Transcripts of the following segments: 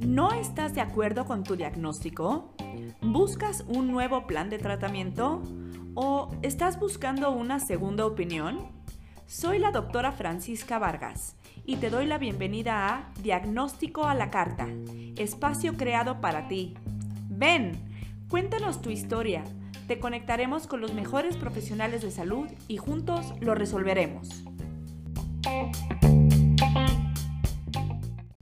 ¿No estás de acuerdo con tu diagnóstico? ¿Buscas un nuevo plan de tratamiento? ¿O estás buscando una segunda opinión? Soy la doctora Francisca Vargas y te doy la bienvenida a Diagnóstico a la Carta, espacio creado para ti. Ven, cuéntanos tu historia. Te conectaremos con los mejores profesionales de salud y juntos lo resolveremos.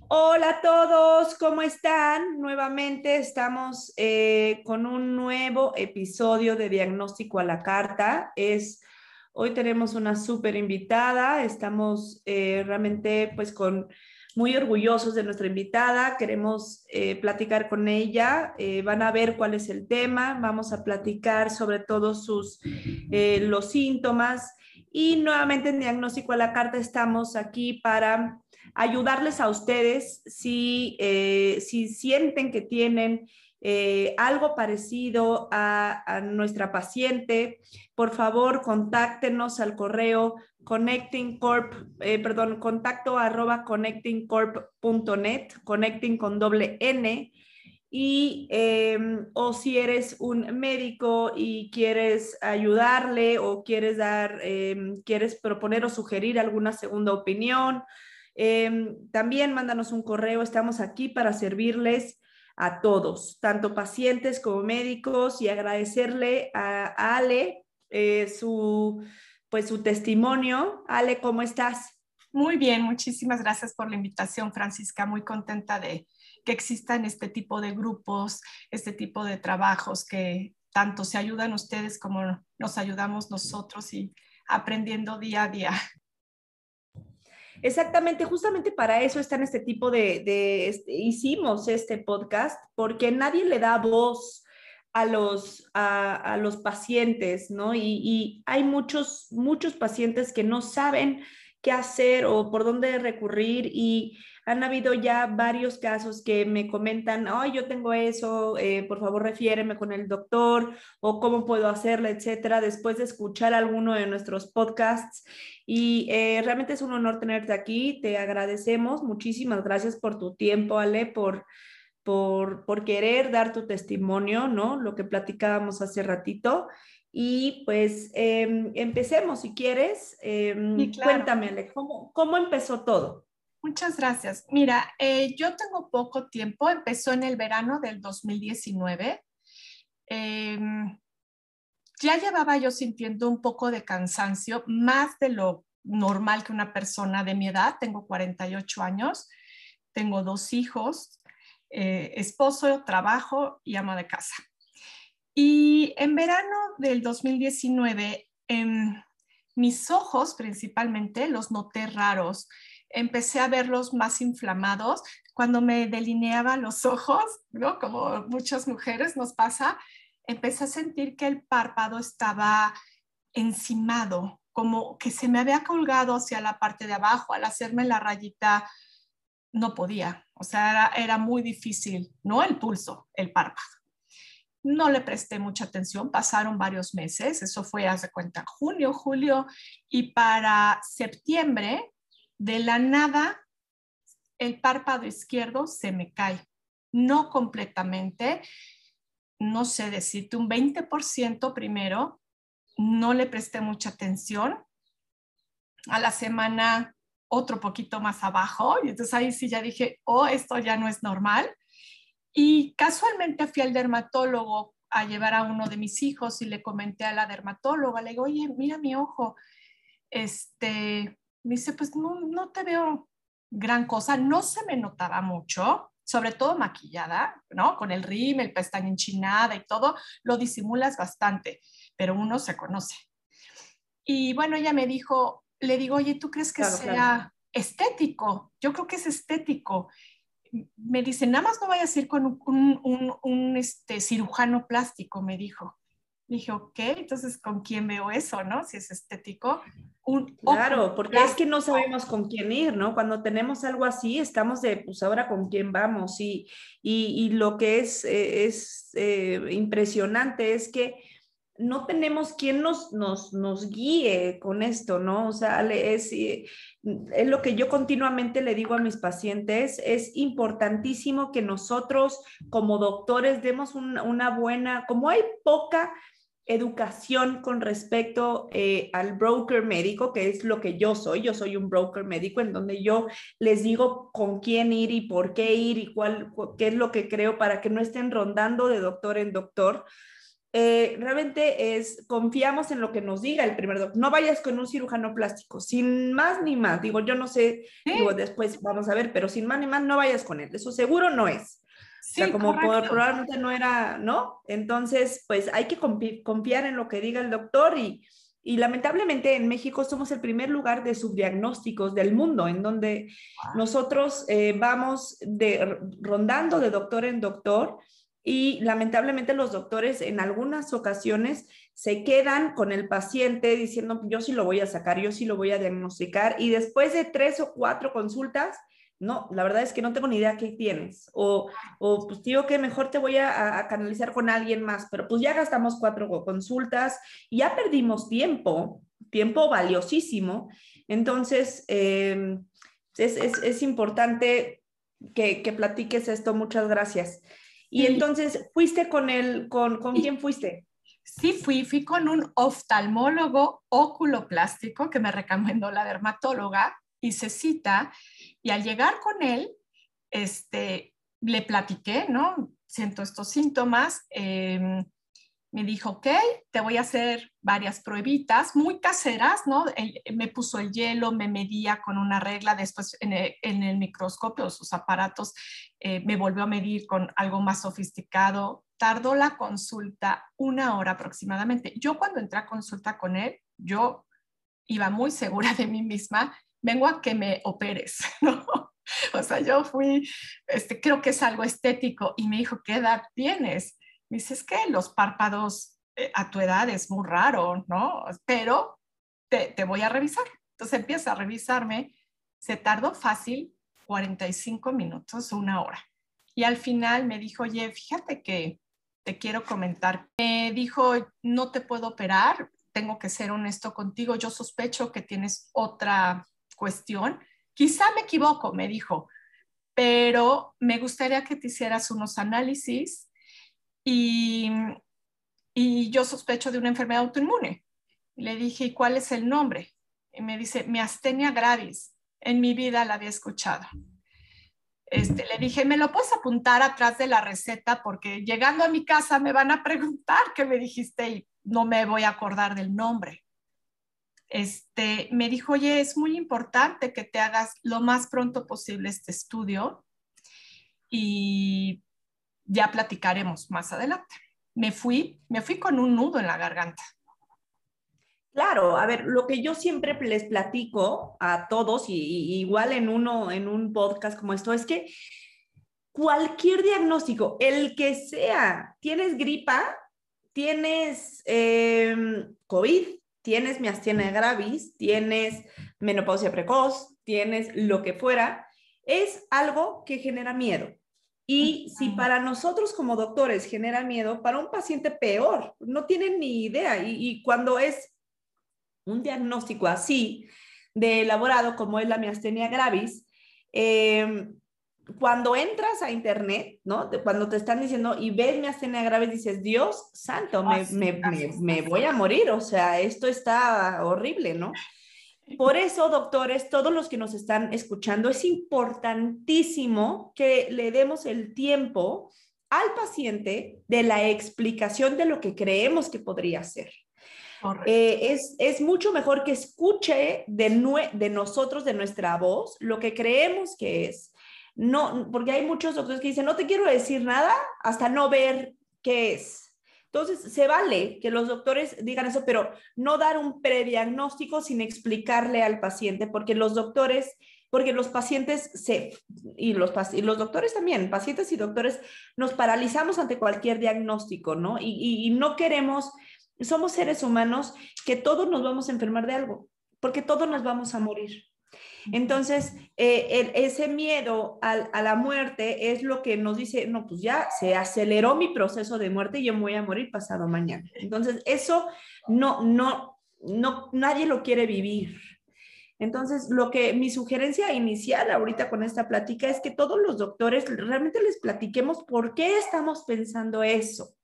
Hola a todos, ¿cómo están? Nuevamente estamos eh, con un nuevo episodio de Diagnóstico a la Carta. Es, hoy tenemos una súper invitada, estamos eh, realmente pues con muy orgullosos de nuestra invitada, queremos eh, platicar con ella, van a ver cuál es el tema, vamos a platicar sobre todos sus, los síntomas y nuevamente en Diagnóstico a la Carta estamos aquí para ayudarles a ustedes si, eh, si sienten que tienen eh, algo parecido a, nuestra paciente, por favor contáctenos al correo connectingcorp, eh, perdón, contacto arroba connectingcorp.net, connecting con doble N. Y, em, o si eres un médico y quieres ayudarle o quieres dar, em, quieres proponer o sugerir alguna segunda opinión, Em, también mándanos un correo, estamos aquí para servirles a todos, tanto pacientes como médicos, y agradecerle a, Ale eh, su, pues, su testimonio. Ale, ¿cómo estás? Muy bien, muchísimas gracias por la invitación, Francisca. Muy contenta de que existan este tipo de grupos, este tipo de trabajos que tanto se ayudan ustedes como nos ayudamos nosotros y aprendiendo día a día. Exactamente, justamente para eso está en este tipo de, este, hicimos este podcast, porque nadie le da voz a los, a, los pacientes, ¿no? Y, y, hay muchos, muchos pacientes que no saben qué hacer o por dónde recurrir y han habido ya varios casos que me comentan, ay, yo tengo eso, eh, por favor refiéreme con el doctor o cómo puedo hacerlo, etcétera, después de escuchar alguno de nuestros podcasts. Y eh, realmente es un honor tenerte aquí, te agradecemos, muchísimas gracias por tu tiempo, Ale, por, por, por querer dar tu testimonio, ¿no? Lo que platicábamos hace ratito. Y pues em, empecemos, si quieres. Em, cuéntame, Ale, ¿cómo, ¿cómo empezó todo? Muchas gracias. Mira, eh, yo tengo poco tiempo, empezó en el verano del 2019. Em, ya llevaba yo sintiendo un poco de cansancio, más de lo normal que una persona de mi edad. Tengo 48 años, tengo dos hijos, eh, esposo, trabajo y ama de casa. Y en verano del 2019, em, mis ojos principalmente los noté raros empecé a verlos más inflamados. Cuando me delineaba los ojos, ¿no? Como muchas mujeres nos pasa, empecé a sentir que el párpado estaba encimado, como que se me había colgado hacia la parte de abajo. Al hacerme la rayita, no podía. O sea, era, era muy difícil, no el pulso, el párpado. No le presté mucha atención, pasaron varios meses, eso fue, hace cuenta, junio, julio, y para septiembre de la nada el párpado izquierdo se me cae, no completamente, no sé decirte, un 20% primero, no le presté mucha atención. A la semana otro poquito más abajo, y entonces ahí sí ya dije, oh, esto ya no es normal. Y casualmente fui al dermatólogo a llevar a uno de mis hijos y le comenté a la dermatóloga, le digo, oye, mira mi ojo, este, me dice, pues no, no te veo gran cosa, no se me notaba mucho, sobre todo maquillada, ¿no? Con el rímel, pestaña enchinada y todo, lo disimulas bastante, pero uno se conoce. Y bueno, ella me dijo, le digo, oye, ¿tú crees que sea estético? Yo creo que es estético. Me dice, nada más no vayas a ir con un, un, un este, cirujano plástico, me dijo. Dije, ok, entonces, ¿con quién veo eso, no? Si es estético. Un claro, porque es que no sabemos con quién ir, ¿no? Cuando tenemos algo así, estamos de, pues ahora con quién vamos. Y, y, y lo que es, eh, es eh, impresionante es que no tenemos quien nos, nos, nos guíe con esto, ¿no? O sea, es, es lo que yo continuamente le digo a mis pacientes, es importantísimo que nosotros como doctores demos una buena, como hay poca educación con respecto eh, al broker médico, que es lo que yo soy. Yo soy un broker médico en donde yo les digo con quién ir y por qué ir y cuál, qué es lo que creo para que no estén rondando de doctor en doctor. Eh, realmente es, confiamos en lo que nos diga el primer doctor. No vayas con un cirujano plástico, sin más ni más. Digo, yo no sé, digo, después vamos a ver, pero sin más ni más, no vayas con él. Eso seguro no es. Sí, o sea, como probablemente no era, ¿no? Entonces, pues hay que confiar en lo que diga el doctor y, y lamentablemente en México somos el primer lugar de subdiagnósticos del mundo, en donde nosotros eh, vamos de, rondando de doctor en doctor y lamentablemente los doctores en algunas ocasiones se quedan con el paciente diciendo, yo sí lo voy a sacar, yo sí lo voy a diagnosticar y después de tres o cuatro consultas, no, la verdad es que no tengo ni idea qué tienes. O, o pues digo que mejor te voy a, canalizar con alguien más, pero pues ya gastamos cuatro consultas, y ya perdimos tiempo, tiempo valiosísimo. Entonces, em, es, es, es, importante que, que, platiques esto. Muchas gracias. Y entonces, ¿fuiste con él? ¿Con, con quién fuiste? Sí, fui, fui con un oftalmólogo oculoplástico que me recomendó la dermatóloga, hice cita y al llegar con él, este, le platiqué, ¿no? Siento estos síntomas. Em, me dijo, ok, te voy a hacer varias pruebitas muy caseras, ¿no? me puso el hielo, me medía con una regla, después en el, microscopio, sus aparatos, eh, me volvió a medir con algo más sofisticado. Tardó la consulta una hora aproximadamente. Yo cuando entré a consulta con él, yo iba muy segura de mí misma vengo a que me operes, ¿no? O sea, yo fui, este, creo que es algo estético y me dijo, ¿qué edad tienes? Me dice, es que los párpados eh, a tu edad es muy raro, ¿no? Pero te, te voy a revisar. Entonces empieza a revisarme. Se tardó fácil 45 minutos una hora. Y al final me dijo, oye, fíjate que te quiero comentar. Me dijo, no te puedo operar, tengo que ser honesto contigo, yo sospecho que tienes otra cuestión. Quizá me equivoco, me dijo, pero me gustaría que te hicieras unos análisis y, y yo sospecho de una enfermedad autoinmune. Le dije, ¿y cuál es el nombre? Y me dice, miastenia gravis. En mi vida la había escuchado. Este, le dije, ¿me lo puedes apuntar atrás de la receta? Porque llegando a mi casa me van a preguntar qué me dijiste y no me voy a acordar del nombre este, me dijo, oye, es muy importante que te hagas lo más pronto posible este estudio y ya platicaremos más adelante. Me fui, me fui con un nudo en la garganta. Claro, a ver, lo que yo siempre les platico a todos, y, igual en uno, en un podcast como esto, es que cualquier diagnóstico, el que sea, tienes gripa, tienes em, COVID, tienes miastenia gravis, tienes menopausia precoz, tienes lo que fuera, es algo que genera miedo. Y si para nosotros como doctores genera miedo, para un paciente peor, no tienen ni idea. Y, cuando es un diagnóstico así de elaborado como es la miastenia gravis, eh, cuando entras a internet, ¿no? Cuando te están diciendo y ves miastenia grave, dices, Dios santo, me, me, me, voy a morir, o sea, esto está horrible, ¿no? Por eso, doctores, todos los que nos están escuchando, es importantísimo que le demos el tiempo al paciente de la explicación de lo que creemos que podría ser. Eh, es, es, mucho mejor que escuche de, de nosotros, de nuestra voz, lo que creemos que es no, porque hay muchos doctores que dicen, no te quiero decir nada hasta no ver qué es. Entonces, se vale que los doctores digan eso, pero no dar un prediagnóstico sin explicarle al paciente, porque los doctores, porque los pacientes se, y los, doctores también, pacientes y doctores, nos paralizamos ante cualquier diagnóstico, ¿no? Y no queremos, somos seres humanos que todos nos vamos a enfermar de algo, porque todos nos vamos a morir. Entonces, eh, ese miedo a, la muerte es lo que nos dice, no, pues ya se aceleró mi proceso de muerte y yo me voy a morir pasado mañana. Entonces, eso no, no, no, nadie lo quiere vivir. Entonces, lo que mi sugerencia inicial ahorita con esta plática es que todos los doctores realmente les platiquemos por qué estamos pensando eso.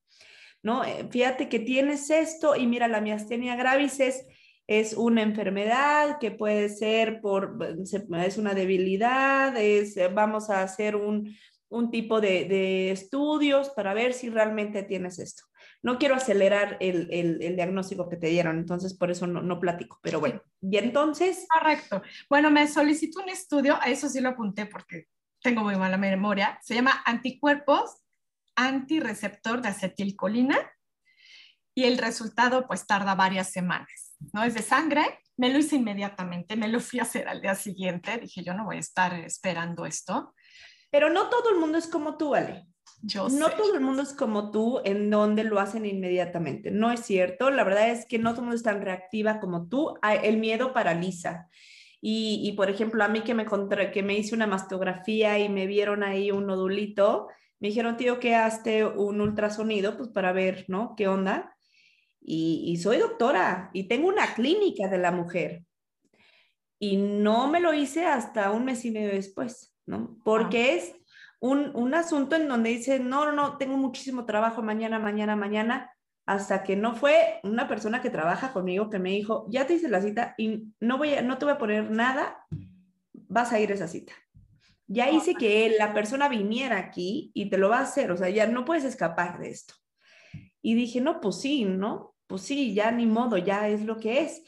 ¿No? Eh, fíjate que tienes esto y mira, la miastenia gravis es es una enfermedad que puede ser por, es una debilidad, es, vamos a hacer un, tipo de, estudios para ver si realmente tienes esto. No quiero acelerar el, diagnóstico que te dieron, entonces por eso no, no, platico, pero bueno, y entonces... Correcto. Bueno, me solicitó un estudio, a eso sí lo apunté porque tengo muy mala memoria, se llama anticuerpos antireceptor de acetilcolina y el resultado pues tarda varias semanas, ¿no? Es de sangre, me lo hice inmediatamente, me lo fui a hacer al día siguiente, dije yo no voy a estar esperando esto. Pero no todo el mundo es como tú, Ale. Yo no todo el mundo es como tú en donde lo hacen inmediatamente. No es cierto. La verdad es que no todo el mundo es tan reactiva como tú. El miedo paraliza. Y, y por ejemplo, a mí que me, que me hice una mastografía y me vieron ahí un nodulito, me dijeron, tío, que hazte un ultrasonido, pues para ver, ¿no? ¿Qué onda? Y, soy doctora y tengo una clínica de la mujer. Y no me lo hice hasta un mes y medio después, ¿no? Porque es un, un, asunto en donde dice, no, no, no, tengo muchísimo trabajo mañana, mañana, mañana, hasta que no fue una persona que trabaja conmigo que me dijo, ya te hice la cita y no, voy a, no te voy a poner nada, vas a ir a esa cita. Ya hice que la persona viniera aquí y te lo va a hacer, o sea, ya no puedes escapar de esto. Y dije, no, pues sí, ¿no? Pues sí, ya ni modo, ya es lo que es.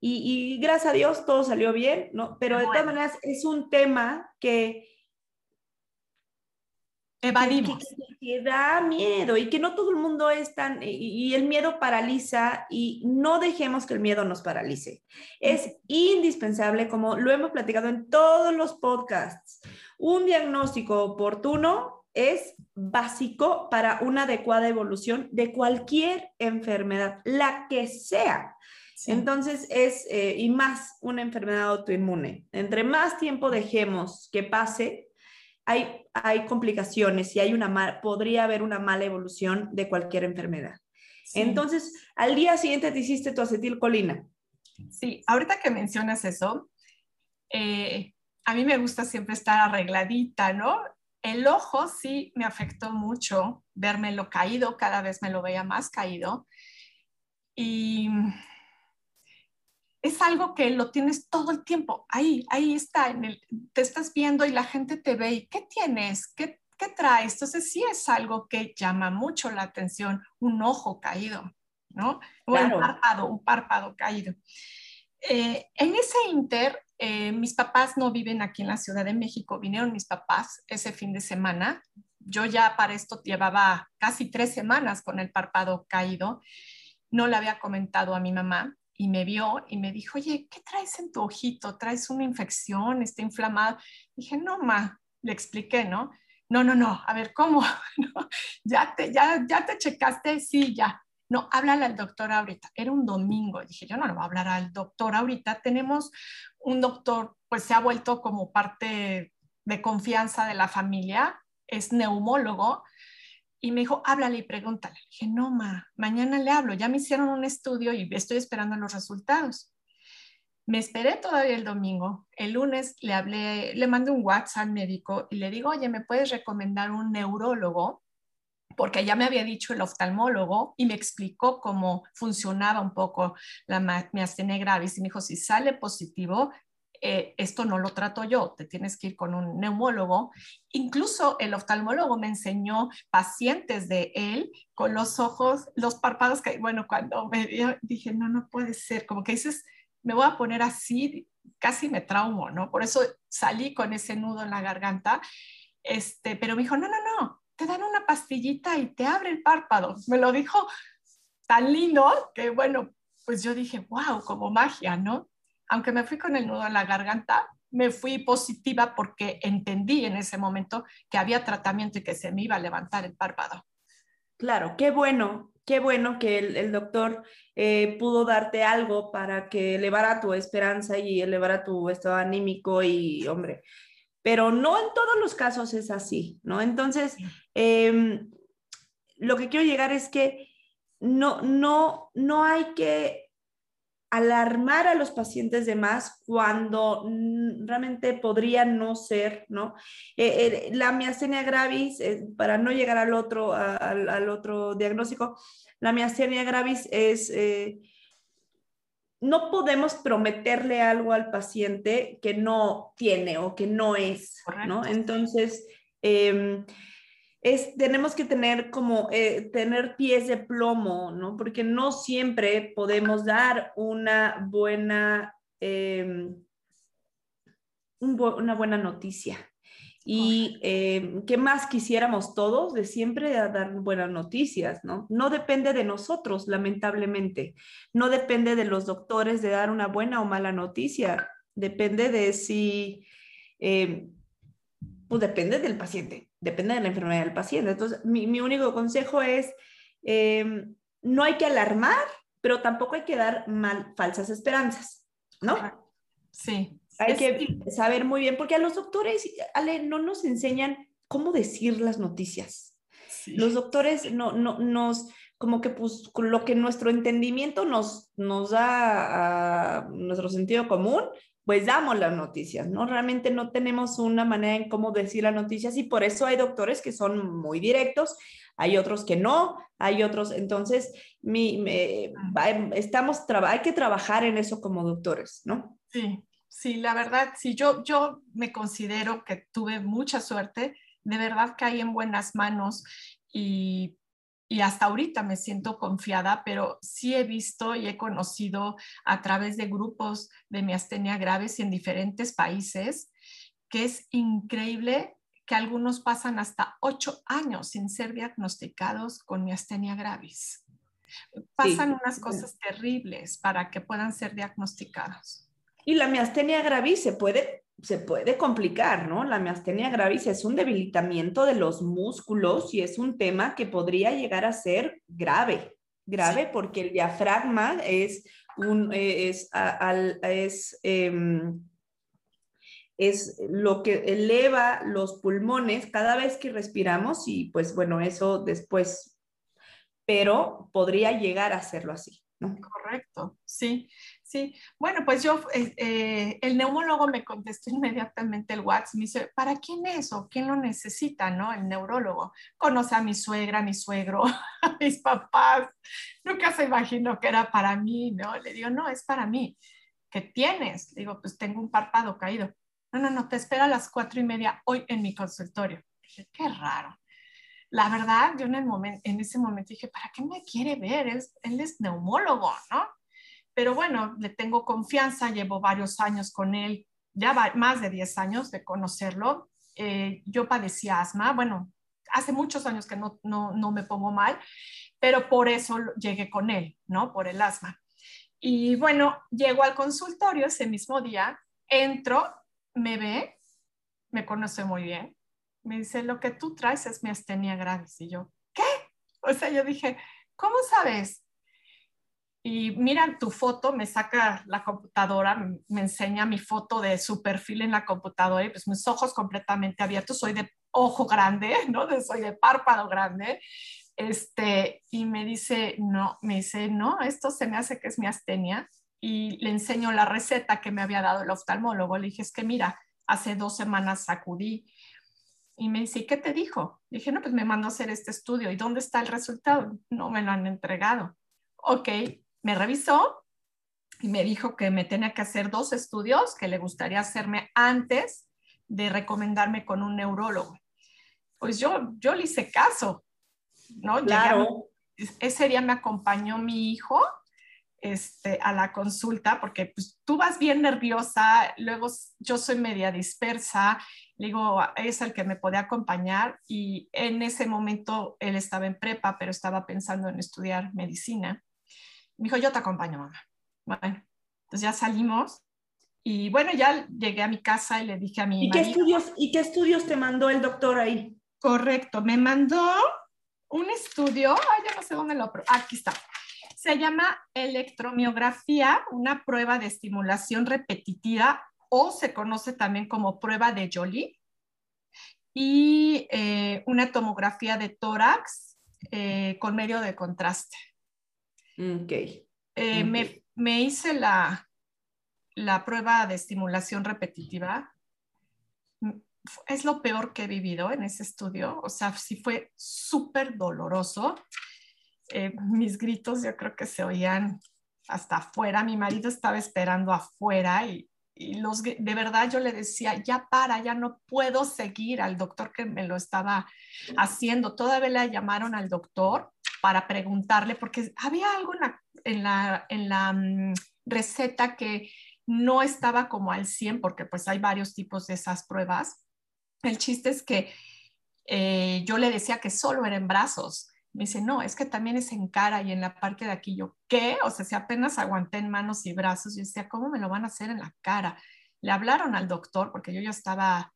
Y, gracias a Dios todo salió bien, ¿no? Pero de todas maneras es un tema que... Evadimos. Que, da miedo y que no todo el mundo es tan... Y, el miedo paraliza y no dejemos que el miedo nos paralice. Es indispensable, como lo hemos platicado en todos los podcasts, un diagnóstico oportuno es básico para una adecuada evolución de cualquier enfermedad, la que sea. Entonces es, eh, y más una enfermedad autoinmune. Entre más tiempo dejemos que pase, hay, hay complicaciones y hay una podría haber una mala evolución de cualquier enfermedad. Entonces, al día siguiente te hiciste tu acetilcolina. Sí, ahorita que mencionas eso, eh, a mí me gusta siempre estar arregladita, ¿no? El ojo sí me afectó mucho, lo caído, cada vez me lo veía más caído. Y es algo que lo tienes todo el tiempo. Ahí, ahí está, en el, te estás viendo y la gente te ve y ¿qué tienes? ¿Qué, qué traes? Entonces sí es algo que llama mucho la atención, un ojo caído, ¿no? O un párpado, un párpado caído. Eh, en ese inter, eh, mis papás no viven aquí en la Ciudad de México, vinieron mis papás ese fin de semana. Yo ya para esto llevaba casi tres semanas con el párpado caído. No le había comentado a mi mamá y me vio y me dijo, oye, ¿qué traes en tu ojito? ¿Traes una infección? ¿Está inflamado? Dije, no, ma, le expliqué, ¿no? No, no, no, a ver, ¿cómo? ¿Ya, te, ya, ¿Ya te checaste? Sí, ya. No, háblale al doctor ahorita. Era un domingo. Dije, yo no le voy a hablar al doctor ahorita. Tenemos un doctor, pues se ha vuelto como parte de confianza de la familia, es neumólogo. Y me dijo, háblale y pregúntale. dije, no, ma, mañana le hablo. Ya me hicieron un estudio y estoy esperando los resultados. Me esperé todavía el domingo. El lunes le hablé, le mandé un WhatsApp al médico y le digo, oye, ¿me puedes recomendar un neurólogo? Porque ya me había dicho el oftalmólogo y me explicó cómo funcionaba un poco la miastenia gravis y me dijo, si sale positivo, eh, esto no lo trato yo, te tienes que ir con un neumólogo. Incluso el oftalmólogo me enseñó pacientes de él con los ojos, los párpados que, bueno, cuando me dije, no, no puede ser, como que dices, me voy a poner así, casi me traumo, ¿no? Por eso salí con ese nudo en la garganta, este, pero me dijo, no, no, no, te dan una pastillita y te abre el párpado. Me lo dijo tan lindo que, bueno, pues yo dije, wow, como magia, ¿no? Aunque me fui con el nudo en la garganta, me fui positiva porque entendí en ese momento que había tratamiento y que se me iba a levantar el párpado. Claro, qué bueno, qué bueno que el, doctor eh, pudo darte algo para que elevara tu esperanza y elevara tu estado anímico y, hombre, pero no en todos los casos es así, ¿no? Entonces, em, lo que quiero llegar es que no, no, no hay que alarmar a los pacientes de más cuando realmente podría no ser, ¿no? Eh, eh, la miastenia gravis, eh, para no llegar al otro, al, otro diagnóstico, la miastenia gravis es, no podemos prometerle algo al paciente que no tiene o que no es, ¿no? Entonces, em, tenemos que tener como, eh, tener pies de plomo, ¿no? Porque no siempre podemos dar una buena, em, una buena noticia. Y eh, qué más quisiéramos todos de siempre dar buenas noticias, ¿no? No depende de nosotros, lamentablemente. No depende de los doctores de dar una buena o mala noticia. Depende de si, pues depende del paciente depende de la enfermedad del paciente. Entonces, mi, único consejo es, em, no hay que alarmar, pero tampoco hay que dar mal, falsas esperanzas, ¿no? Sí. Hay que saber muy bien, porque a los doctores, Ale, no nos enseñan cómo decir las noticias. Los doctores no, no, nos, como que pues lo que nuestro entendimiento nos, nos da a nuestro sentido común, pues damos las noticias, ¿no? Realmente no tenemos una manera en cómo decir las noticias y por eso hay doctores que son muy directos, hay otros que no, hay otros, entonces mi, estamos, hay que trabajar en eso como doctores, ¿no? Sí, sí, la verdad, sí, yo, yo me considero que tuve mucha suerte, de verdad caí en buenas manos y y hasta ahorita me siento confiada, pero sí he visto y he conocido a través de grupos de miastenia graves en diferentes países que es increíble que algunos pasan hasta ocho años sin ser diagnosticados con miastenia gravis. Pasan unas cosas terribles para que puedan ser diagnosticados. Y la miastenia gravis se puede se puede complicar, ¿no? La miastenia gravis es un debilitamiento de los músculos y es un tema que podría llegar a ser grave, grave porque el diafragma es un, eh, es, es, em, es lo que eleva los pulmones cada vez que respiramos y pues bueno, eso después, pero podría llegar a serlo así. ¿no? Correcto, sí. Sí, bueno, pues yo, eh, el neumólogo me contestó inmediatamente el WhatsApp, me dice, ¿para quién es o quién lo necesita, no? El neurólogo. Conoce a mi suegra, a mi suegro, a mis papás. Nunca se imaginó que era para mí, ¿no? Le digo, no, es para mí. ¿Qué tienes? Le digo, pues tengo un párpado caído. No, no, no, te espero a las cuatro y media hoy en mi consultorio. Dije, qué raro. La verdad, yo en, el momento, en ese momento dije, ¿para qué me quiere ver? Él, él es neumólogo, ¿no? Pero bueno, le tengo confianza, llevo varios años con él, ya más de 10 años de conocerlo. Eh, yo padecía asma, bueno, hace muchos años que no, no, no me pongo mal, pero por eso llegué con él, ¿no? Por el asma. Y bueno, llego al consultorio ese mismo día, entro, me ve, me conoce muy bien, me dice, lo que tú traes es miastenia gravis. Y yo, ¿qué? O sea, yo dije, ¿cómo sabes? Y mira tu foto, me saca la computadora, me enseña mi foto de su perfil en la computadora y pues mis ojos completamente abiertos, soy de ojo grande, ¿no? soy de párpado grande. Este, y me dice, no, me dice, no, esto se me hace que es mi astenia. Y le enseño la receta que me había dado el oftalmólogo. Le dije, es que mira, hace dos semanas sacudí. Y me dice, ¿y qué te dijo? Le dije, no, pues me mandó a hacer este estudio. ¿Y dónde está el resultado? No me lo han entregado. Ok, me revisó y me dijo que me tenía que hacer dos estudios que le gustaría hacerme antes de recomendarme con un neurólogo. Pues yo, yo le hice caso, ¿no? Claro. ese día me acompañó mi hijo este, a la consulta porque pues, tú vas bien nerviosa, luego yo soy media dispersa, le digo, es el que me podía acompañar y en ese momento él estaba en prepa, pero estaba pensando en estudiar medicina. Me dijo, yo te acompaño, mamá. Bueno, entonces ya salimos y bueno, ya llegué a mi casa y le dije a mi ¿Y qué estudios ¿Y qué estudios te mandó el doctor ahí? Correcto, me mandó un estudio, ay, ya no sé dónde lo, aquí está. Se llama electromiografía, una prueba de estimulación repetitiva o se conoce también como prueba de Jolie y eh, una tomografía de tórax eh, con medio de contraste. Ok. Eh, me, me, hice la, la prueba de estimulación repetitiva. Es lo peor que he vivido en ese estudio. O sea, sí fue súper doloroso. mis gritos yo creo que se oían hasta afuera. Mi marido estaba esperando afuera y y los, de verdad yo le decía, ya para, ya no puedo seguir al doctor que me lo estaba haciendo. Todavía le llamaron al doctor para preguntarle, porque había algo en la, mm, receta que no estaba como al 100, porque pues hay varios tipos de esas pruebas. El chiste es que eh, yo le decía que solo era en brazos me dice, no, es que también es en cara y en la parte de aquí. Yo, ¿qué? O sea, si apenas aguanté en manos y brazos, yo decía, ¿cómo me lo van a hacer en la cara? Le hablaron al doctor porque yo ya estaba,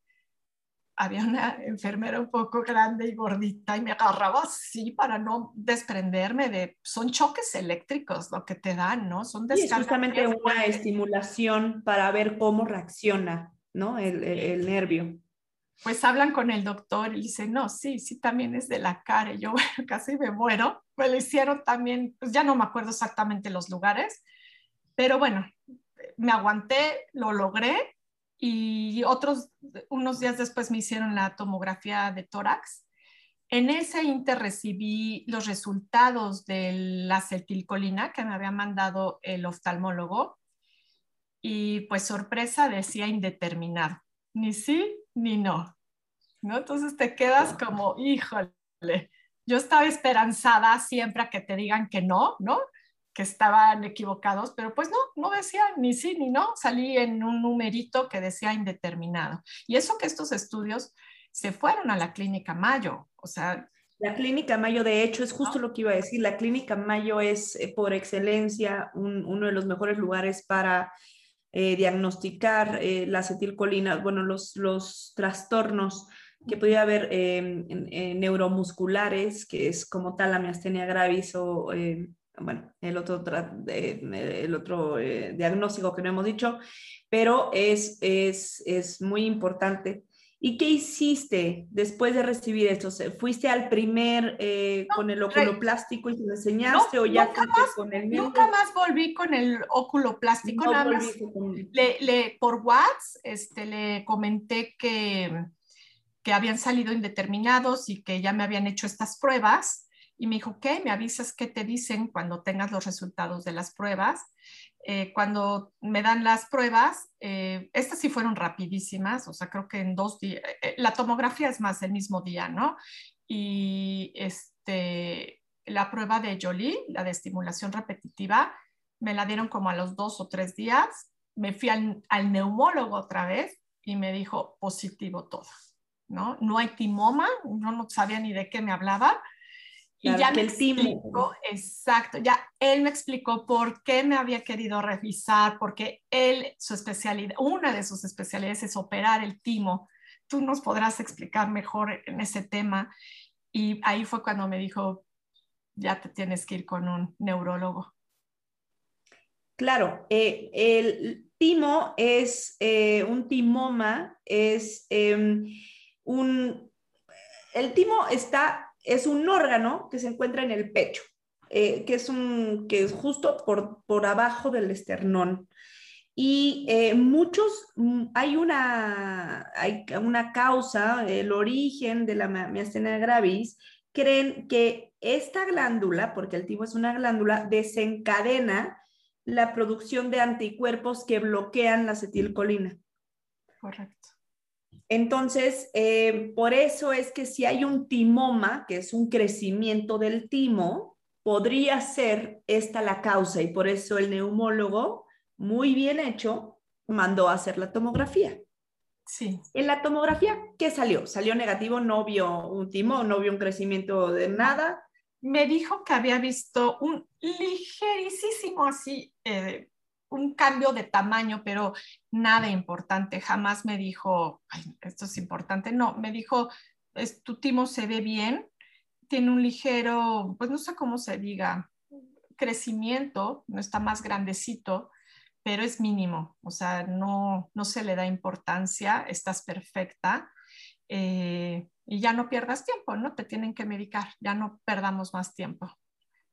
había una enfermera un poco grande y gordita y me agarraba así para no desprenderme de, son choques eléctricos lo que te dan, ¿no? Son sí, es justamente una estimulación para ver cómo reacciona, ¿no? el, el nervio pues hablan con el doctor y dice, no, sí, sí, también es de la cara. Y yo casi me muero. Me lo hicieron también, pues ya no me acuerdo exactamente los lugares, pero bueno, me aguanté, lo logré y otros, unos días después me hicieron la tomografía de tórax. En ese inter recibí los resultados de la acetilcolina que me había mandado el oftalmólogo y pues sorpresa decía indeterminado. Ni sí ni no, ¿no? Entonces te quedas como, híjole, yo estaba esperanzada siempre a que te digan que no, ¿no? Que estaban equivocados, pero pues no, no decía ni sí ni no, salí en un numerito que decía indeterminado. Y eso que estos estudios se fueron a la clínica Mayo, o sea... La clínica Mayo, de hecho, es justo lo que iba a decir, la clínica Mayo es eh, por excelencia uno de los mejores lugares para eh, diagnosticar eh, la acetilcolina, bueno, los, los trastornos que podía haber neuromusculares, que es como tal la miastenia gravis o, bueno, el otro, el otro eh, diagnóstico que no hemos dicho, pero es, es, es muy importante ¿Y qué hiciste después de recibir esto? ¿Fuiste al primer eh, con el óculo plástico y te lo enseñaste o ya más, con el mismo? Nunca más volví con el óculo plástico, nada más. Le, por WhatsApp este, le comenté que, que habían salido indeterminados y que ya me habían hecho estas pruebas. Y me dijo, ¿qué? ¿Me avisas qué te dicen cuando tengas los resultados de las pruebas? Eh, cuando me dan las pruebas, eh, estas sí fueron rapidísimas, o sea, creo que en dos días, eh, la tomografía es más el mismo día, ¿no? Y este, la prueba de Jolie, la de estimulación repetitiva, me la dieron como a los dos o tres días, me fui al, al neumólogo otra vez y me dijo positivo todo, ¿no? No hay timoma, yo no sabía ni de qué me hablaba, y ya me explicó, exacto, ya él me explicó por qué me había querido revisar, porque él, su especialidad, una de sus especialidades es operar el timo. Tú nos podrás explicar mejor en ese tema. Y ahí fue cuando me dijo, ya te tienes que ir con un neurólogo. Claro, eh, el timo es eh, un timoma, es em, un... El timo está es un órgano que se encuentra en el pecho, eh, que, es un, que es justo por, por abajo del esternón. Y eh, muchos, mm, hay una, hay una causa, el origen de la miastenia gravis, creen que esta glándula, porque el timo es una glándula, desencadena la producción de anticuerpos que bloquean la acetilcolina. Correcto. Entonces, eh, por eso es que si hay un timoma, que es un crecimiento del timo, podría ser esta la causa y por eso el neumólogo, muy bien hecho, mandó a hacer la tomografía. Sí. En la tomografía, ¿qué salió? ¿Salió negativo? ¿No vio un timo? ¿No vio un crecimiento de nada? Me dijo que había visto un ligerísimo así eh, un cambio de tamaño, pero nada importante. Jamás me dijo, esto es importante. No, me dijo, tu timo se ve bien, tiene un ligero, pues no sé cómo se diga, crecimiento, no está más grandecito, pero es mínimo, o sea, no, no se le da importancia, estás perfecta eh, y ya no pierdas tiempo, ¿no? Te tienen que medicar, ya no perdamos más tiempo.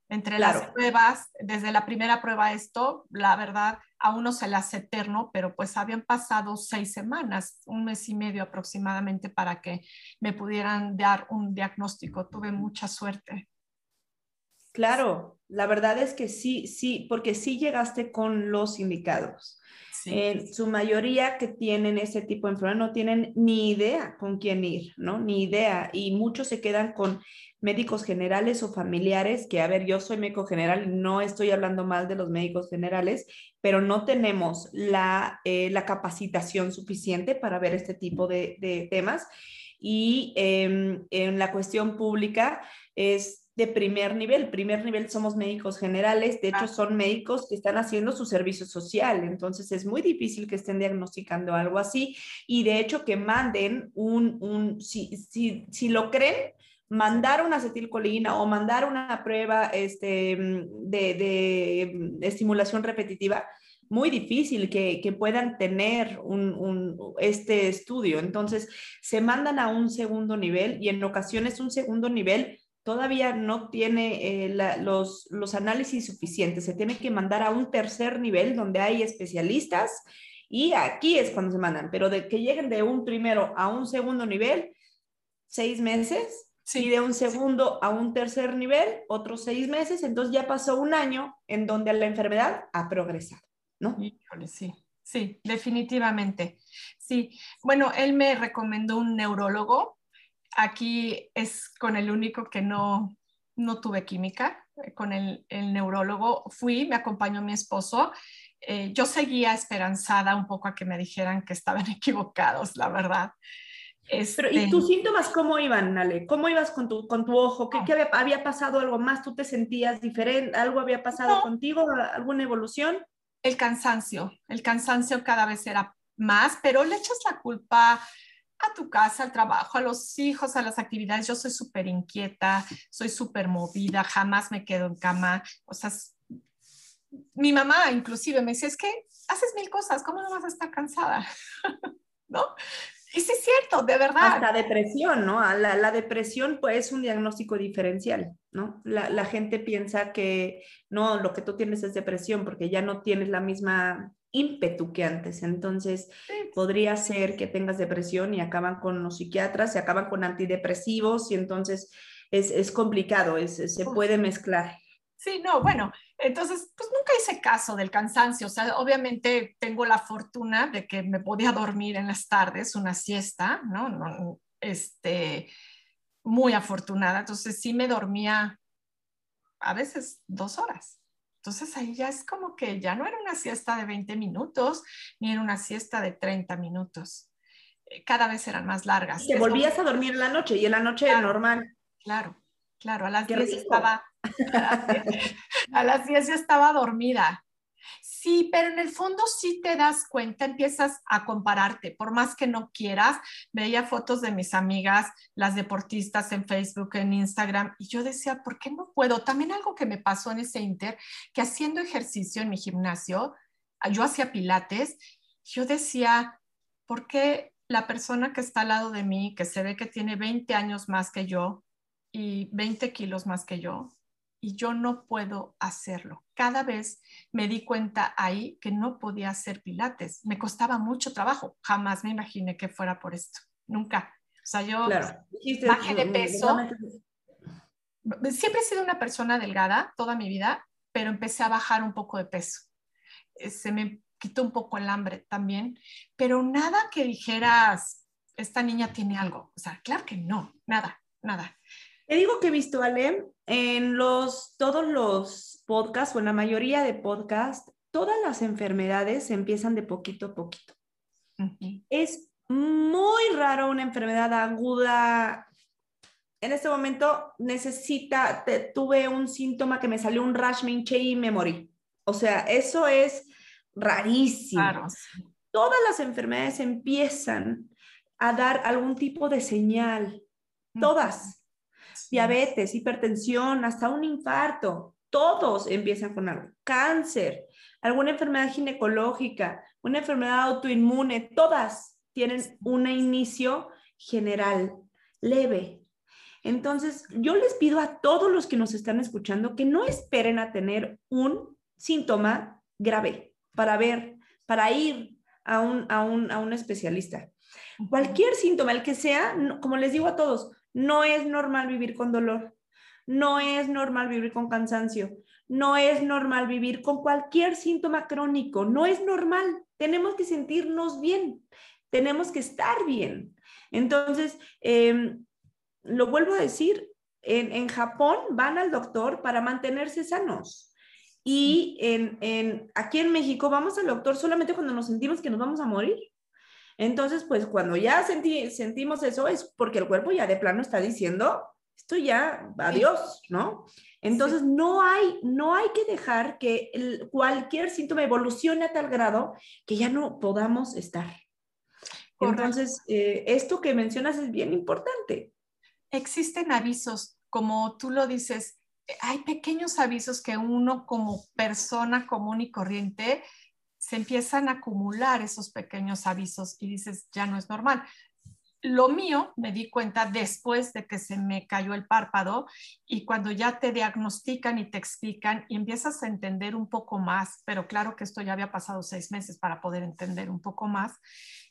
Entre las pruebas, desde la primera prueba esto, la verdad, a uno se le hace eterno, pero pues habían pasado seis semanas, un mes y medio aproximadamente para que me pudieran dar un diagnóstico. Tuve mucha suerte. Claro, la verdad es que sí, sí, porque sí llegaste con los indicados. En su mayoría que tienen ese tipo de enfermedad no tienen ni idea con quién ir, ¿no? Ni idea. Y muchos se quedan con médicos generales o familiares, que a ver, yo soy médico general, no estoy hablando mal de los médicos generales, pero no tenemos la, eh, la capacitación suficiente para ver este tipo de, de temas. Y em, en la cuestión pública es de primer nivel. Primer nivel somos médicos generales, de hecho ah. son médicos que están haciendo su servicio social, entonces es muy difícil que estén diagnosticando algo así y de hecho que manden un, un si, si, si lo creen, mandar una acetilcolina o mandar una prueba este, de, de, estimulación repetitiva, muy difícil que, que puedan tener un, un, este estudio. Entonces, se mandan a un segundo nivel y en ocasiones un segundo nivel todavía no tiene eh, los, los análisis suficientes. Se tiene que mandar a un tercer nivel donde hay especialistas y aquí es cuando se mandan, pero de que lleguen de un primero a un segundo nivel, seis meses, y de un segundo a un tercer nivel, otros seis meses, entonces ya pasó un año en donde la enfermedad ha progresado, ¿no? sí, sí, definitivamente. Sí, bueno, él me recomendó un neurólogo aquí es con el único que no, no tuve química, eh, con el, el neurólogo. Fui, me acompañó mi esposo. Eh, yo seguía esperanzada un poco a que me dijeran que estaban equivocados, la verdad. Pero, ¿y este tus síntomas cómo iban, Ale? ¿Cómo ibas con tu, con tu ojo? ¿Qué, había, había, pasado algo más? ¿Tú te sentías diferente? ¿Algo había pasado contigo? ¿Alguna evolución? El cansancio. El cansancio cada vez era más, pero le echas la culpa a tu casa, al trabajo, a los hijos, a las actividades. Yo soy súper inquieta, soy súper movida, jamás me quedo en cama. O sea, mi mamá inclusive me dice, es que haces mil cosas, ¿cómo no vas a estar cansada? ¿No? Y sí es cierto, de verdad. La depresión, ¿no? La, la depresión pues es un diagnóstico diferencial, ¿no? La, la, gente piensa que no, lo que tú tienes es depresión porque ya no tienes la misma ímpetu que antes. Entonces, podría ser que tengas depresión y acaban con los psiquiatras, se acaban con antidepresivos y entonces es, es complicado, es, se puede mezclar. Sí, no, bueno, entonces, pues nunca hice caso del cansancio. O sea, obviamente tengo la fortuna de que me podía dormir en las tardes, una siesta, ¿no? no este, muy afortunada. Entonces, sí me dormía a veces dos horas. Entonces ahí ya es como que ya no era una siesta de 20 minutos, ni era una siesta de 30 minutos. Eh, cada vez eran más largas. Te volvías a dormir en la noche y en la noche claro, normal. Claro, claro, a las 10 estaba, a las 10 estaba dormida. Sí, pero en el fondo sí te das cuenta, empiezas a compararte, por más que no quieras. Veía fotos de mis amigas, las deportistas en Facebook, en Instagram, y yo decía, ¿por qué no puedo? También algo que me pasó en ese inter, que haciendo ejercicio en mi gimnasio, yo hacía pilates, yo decía, ¿por qué la persona que está al lado de mí, que se ve que tiene 20 años más que yo y 20 kilos más que yo, y yo no puedo hacerlo. Cada vez me di cuenta ahí que no podía hacer pilates. Me costaba mucho trabajo. Jamás me imaginé que fuera por esto. Nunca. O sea, yo bajé de peso. Siempre he sido una persona delgada toda mi vida, pero empecé a bajar un poco de peso. Eh, se me quitó un poco el hambre también, pero nada que dijeras, esta niña tiene algo. O sea, claro que no, nada. Que he visto, Ale, en los, todos los podcasts o en la mayoría de podcasts, todas las enfermedades empiezan de poquito a poquito. Es muy raro una enfermedad aguda. En este momento necesita, tuve un síntoma que me salió un rash, me hinché y me morí. O sea, eso es rarísimo. Todas las enfermedades empiezan a dar algún tipo de señal. Todas diabetes, hipertensión, hasta un infarto. Todos empiezan con algo. Cáncer, alguna enfermedad ginecológica, una enfermedad autoinmune, todas tienen un inicio general, leve. Entonces, yo les pido a todos los que nos están escuchando que no esperen a tener un síntoma grave para ver, para ir a un, a un, a un especialista. Cualquier síntoma, el que sea, como les digo a todos, no es normal vivir con dolor, no es normal vivir con cansancio, no es normal vivir con cualquier síntoma crónico, no es normal. Tenemos que sentirnos bien, tenemos que estar bien. Entonces, em, lo vuelvo a decir, en, en, Japón van al doctor para mantenerse sanos. Y en, en, aquí en México vamos al doctor solamente cuando nos sentimos que nos vamos a morir. Entonces, pues cuando ya sentimos eso es porque el cuerpo ya de plano está diciendo, esto ya, adiós, ¿no? Entonces, no, hay, no hay que dejar que cualquier síntoma evolucione a tal grado que ya no podamos estar. Entonces, eh, esto que mencionas es bien importante. Existen avisos, como tú lo dices, hay pequeños avisos que uno como persona común y corriente se empiezan a acumular esos pequeños avisos y dices, ya no es normal. Lo mío me di cuenta después de que se me cayó el párpado y cuando ya te diagnostican y te explican y empiezas a entender un poco más, pero claro que esto ya había pasado seis meses para poder entender un poco más,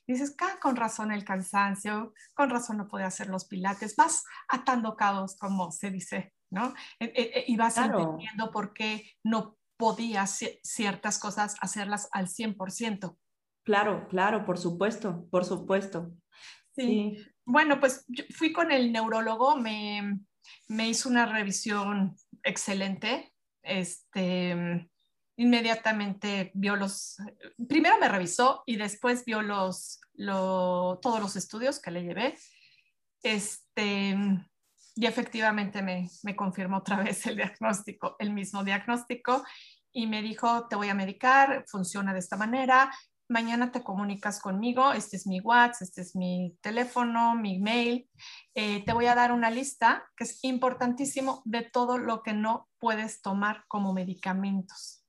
dices, ah, con razón el cansancio, con razón no puede hacer los pilates, vas atando cabos, como se dice, ¿no? E, e, e, y vas entendiendo por qué no podía ciertas cosas hacerlas al 100%. Claro, claro, por supuesto, por supuesto. Sí. Bueno, pues fui con el neurólogo, me, me hizo una revisión excelente. Este, inmediatamente vio los, primero me revisó y después vio los, todos los estudios que le llevé. Este, y efectivamente me, confirmó otra vez el diagnóstico, el mismo diagnóstico, y me dijo, te voy a medicar, funciona de esta manera, mañana te comunicas conmigo, este es mi WhatsApp, este es mi teléfono, mi mail, eh, te voy a dar una lista que es importantísimo de todo lo que no puedes tomar como medicamentos.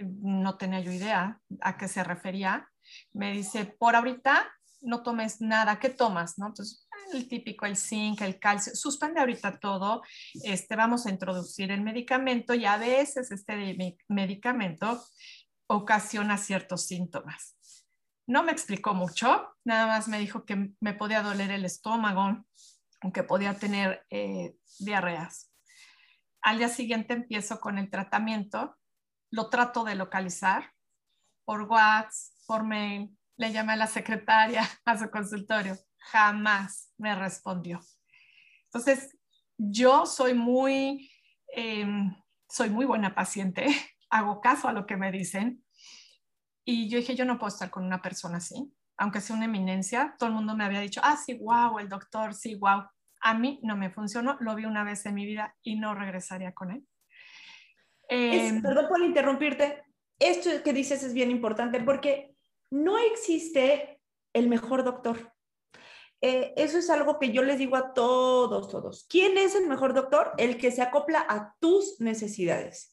No tenía yo idea a qué se refería. Me dice, por ahorita no tomes nada, ¿qué tomas? ¿No? Entonces, el típico, el zinc, el calcio, suspende ahorita todo, este, vamos a introducir el medicamento y a veces este medicamento ocasiona ciertos síntomas. No me explicó mucho, nada más me dijo que me podía doler el estómago, que podía tener eh, diarreas. Al día siguiente empiezo con el tratamiento, lo trato de localizar por WhatsApp, por mail, le llamé a la secretaria a su consultorio, jamás me respondió. Entonces, yo soy muy, em, soy muy buena paciente, hago caso a lo que me dicen. Y yo dije, yo no puedo estar con una persona así, aunque sea una eminencia. Todo el mundo me había dicho, ah, sí, wow, el doctor, sí, wow. A mí no me funcionó, lo vi una vez en mi vida y no regresaría con él. Em, perdón por interrumpirte. Esto que dices es bien importante porque no existe el mejor doctor. Eh, eso es algo que yo les digo a todos, todos. ¿Quién es el mejor doctor? El que se acopla a tus necesidades.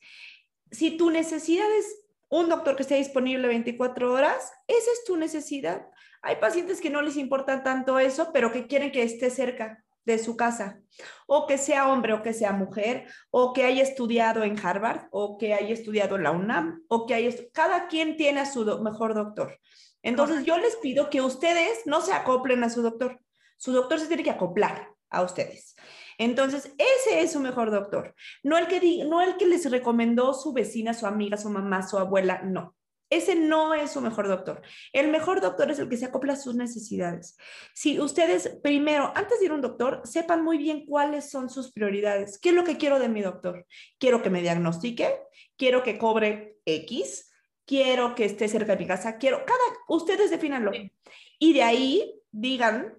Si tu necesidad es un doctor que esté disponible 24 horas, esa es tu necesidad. Hay pacientes que no les importa tanto eso, pero que quieren que esté cerca de su casa, o que sea hombre o que sea mujer, o que haya estudiado en Harvard, o que haya estudiado en la UNAM, o que haya... Cada quien tiene a su mejor doctor. Entonces yo les pido que ustedes no se acoplen a su doctor. Su doctor se tiene que acoplar a ustedes. Entonces, ese es su mejor doctor. No el que, no el que les recomendó su vecina, su amiga, su mamá, su abuela, no. Ese no es su mejor doctor. El mejor doctor es el que se acopla a sus necesidades. Si ustedes, primero, antes de ir a un doctor, sepan muy bien cuáles son sus prioridades. ¿Qué es lo que quiero de mi doctor? Quiero que me diagnostique, quiero que cobre X, quiero que esté cerca de mi casa, quiero, cada, ustedes definanlo. Y de ahí digan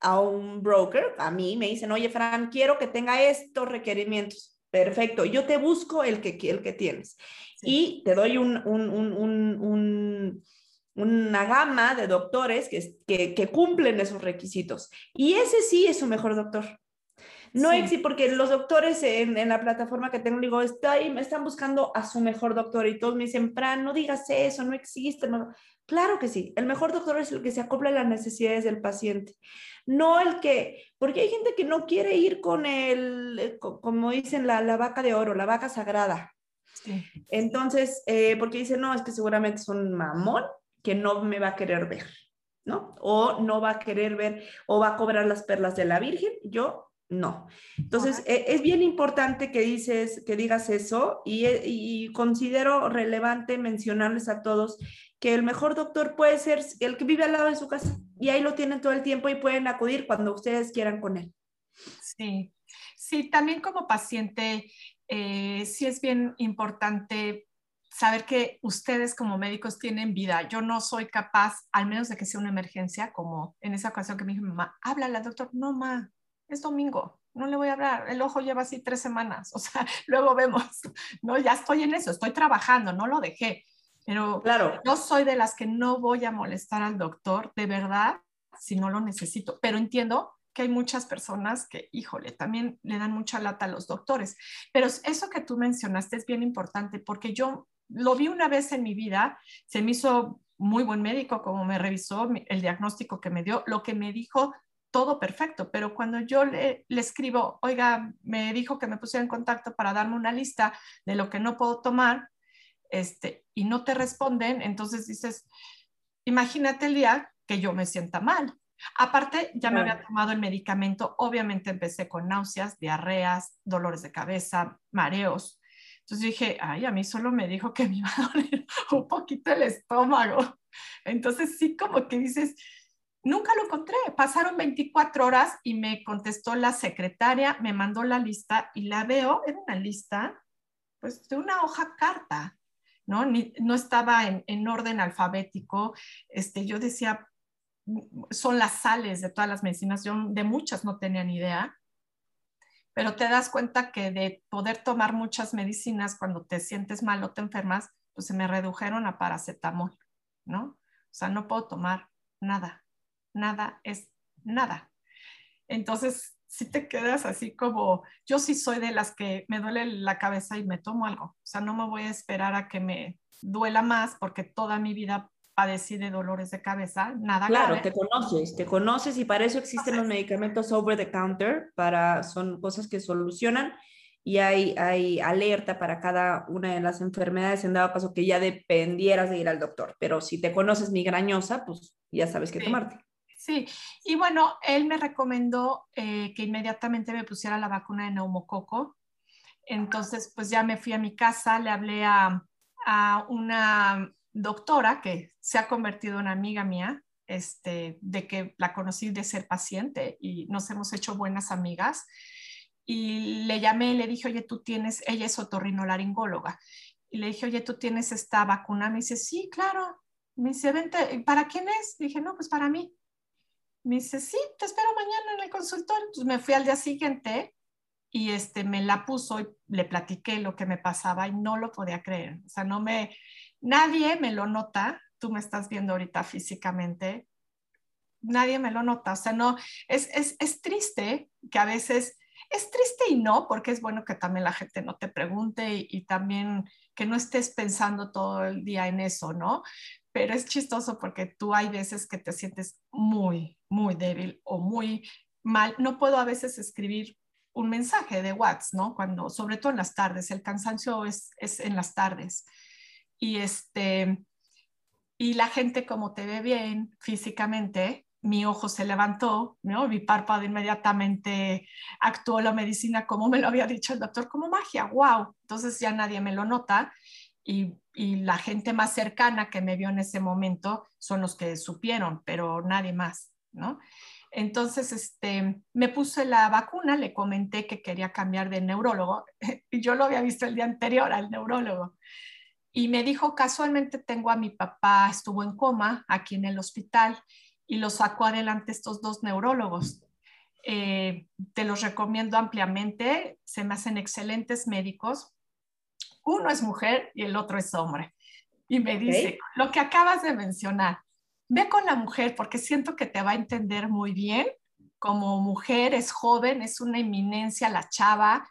a un broker, a mí me dicen, oye, Fran, quiero que tenga estos requerimientos. Perfecto, yo te busco el que, el que tienes. Y te doy un, un, un, una gama de doctores que, que, que, cumplen esos requisitos. Y ese sí es su mejor doctor. No existe, porque los doctores en, en, la plataforma que tengo, digo, estoy, me están buscando a su mejor doctor y todos me dicen, Fran, no digas eso, no existe. Claro que sí, el mejor doctor es el que se acopla a las necesidades del paciente, no el que, porque hay gente que no quiere ir con el, como dicen, la, la vaca de oro, la vaca sagrada. Entonces, eh, porque dicen, no, es que seguramente es un mamón que no me va a querer ver, ¿no? O no va a querer ver, o va a cobrar las perlas de la Virgen. Yo no. Entonces, e, es bien importante que, dices, que digas eso y, e, y, considero relevante mencionarles a todos que el mejor doctor puede ser el que vive al lado de su casa y ahí lo tienen todo el tiempo y pueden acudir cuando ustedes quieran con él. Sí, sí, también como paciente, eh, sí es bien importante saber que ustedes como médicos tienen vida. Yo no soy capaz, al menos de que sea una emergencia, como en esa ocasión que me dijo mamá, háblale al doctor. No, ma, es domingo, no le voy a hablar. El ojo lleva así tres semanas, o sea, luego vemos. No, ya estoy en eso, estoy trabajando, no lo dejé. Pero claro. yo soy de las que no voy a molestar al doctor, de verdad, si no lo necesito. Pero entiendo que hay muchas personas que, híjole, también le dan mucha lata a los doctores. Pero eso que tú mencionaste es bien importante porque yo lo vi una vez en mi vida, se me hizo muy buen médico como me revisó el diagnóstico que me dio, lo que me dijo, todo perfecto, pero cuando yo le, le, escribo, oiga, me dijo que me pusiera en contacto para darme una lista de lo que no puedo tomar, este, y no te responden, entonces dices, imagínate el día que yo me sienta mal. Aparte, ya me había tomado el medicamento, obviamente empecé con náuseas, diarreas, dolores de cabeza, mareos. Entonces dije, ay, a mí solo me dijo que me iba a doler un poquito el estómago. Entonces sí, como que dices, nunca lo encontré. Pasaron 24 horas y me contestó la secretaria, me mandó la lista y la veo, era una lista, pues de una hoja carta, ¿no? no estaba en, en, orden alfabético. Este, yo decía, son las sales de todas las medicinas, yo de muchas no tenía ni idea, pero te das cuenta que de poder tomar muchas medicinas cuando te sientes mal o te enfermas, pues se me redujeron a paracetamol, ¿no? O sea, no puedo tomar nada, nada es nada. Entonces, si te quedas así como, yo sí soy de las que me duele la cabeza y me tomo algo, o sea, no me voy a esperar a que me duela más porque toda mi vida padecí de dolores de cabeza, nada claro, te conoces, te conoces y para eso existen los medicamentos over the counter, para, son cosas que solucionan y hay, hay alerta para cada una de las enfermedades en dado caso que ya dependieras de ir al doctor, pero si te conoces migrañosa, pues ya sabes qué tomarte. Sí, y bueno, él me recomendó eh, que inmediatamente me pusiera la vacuna de neumococo. Entonces, pues ya me fui a mi casa, le hablé a, a una doctora que se ha convertido en amiga mía, este, de que la conocí de ser paciente y nos hemos hecho buenas amigas. Y le llamé y le dije, oye, tú tienes, ella es otorrinolaringóloga. Y le dije, oye, tú tienes esta vacuna. Me dice, sí, claro. Me dice, vente, ¿para quién es? dije, no, pues para mí. Me dice, sí, te espero mañana en el consultorio. Entonces me fui al día siguiente y este, me la puso y le platiqué lo que me pasaba y no lo podía creer. O sea, no me, Nadie me lo nota, tú me estás viendo ahorita físicamente, nadie me lo nota, o sea, no, es, es, triste que a veces, es triste y no, porque es bueno que también la gente no te pregunte y, y también que no estés pensando todo el día en eso, ¿no? Pero es chistoso porque tú hay veces que te sientes muy, muy débil o muy mal. No puedo a veces escribir un mensaje de WhatsApp, ¿no? Cuando, sobre todo en las tardes, el cansancio es, es en las tardes y este y la gente como te ve bien físicamente, mi ojo se levantó, ¿no? mi párpado inmediatamente actuó la medicina como me lo había dicho el doctor, como magia, wow. Entonces ya nadie me lo nota y, la gente más cercana que me vio en ese momento son los que supieron, pero nadie más, ¿no? Entonces, este, me puse la vacuna, le comenté que quería cambiar de neurólogo y yo lo había visto el día anterior al neurólogo y me dijo, casualmente tengo a mi papá, estuvo en coma aquí en el hospital y lo sacó adelante estos dos neurólogos. Eh, te los recomiendo ampliamente, se me hacen excelentes médicos. Uno es mujer y el otro es hombre. Y me dice, lo que acabas de mencionar, ve con la mujer porque siento que te va a entender muy bien como mujer, es joven, es una eminencia la chava.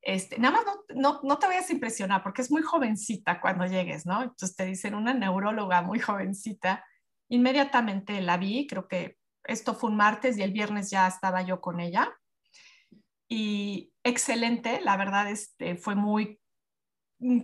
Este, nada más no, no, no, te vayas a impresionar porque es muy jovencita cuando llegues, ¿no? Entonces te dicen una neuróloga muy jovencita. Inmediatamente la vi, creo que esto fue un martes y el viernes ya estaba yo con ella. Y excelente, la verdad este, fue muy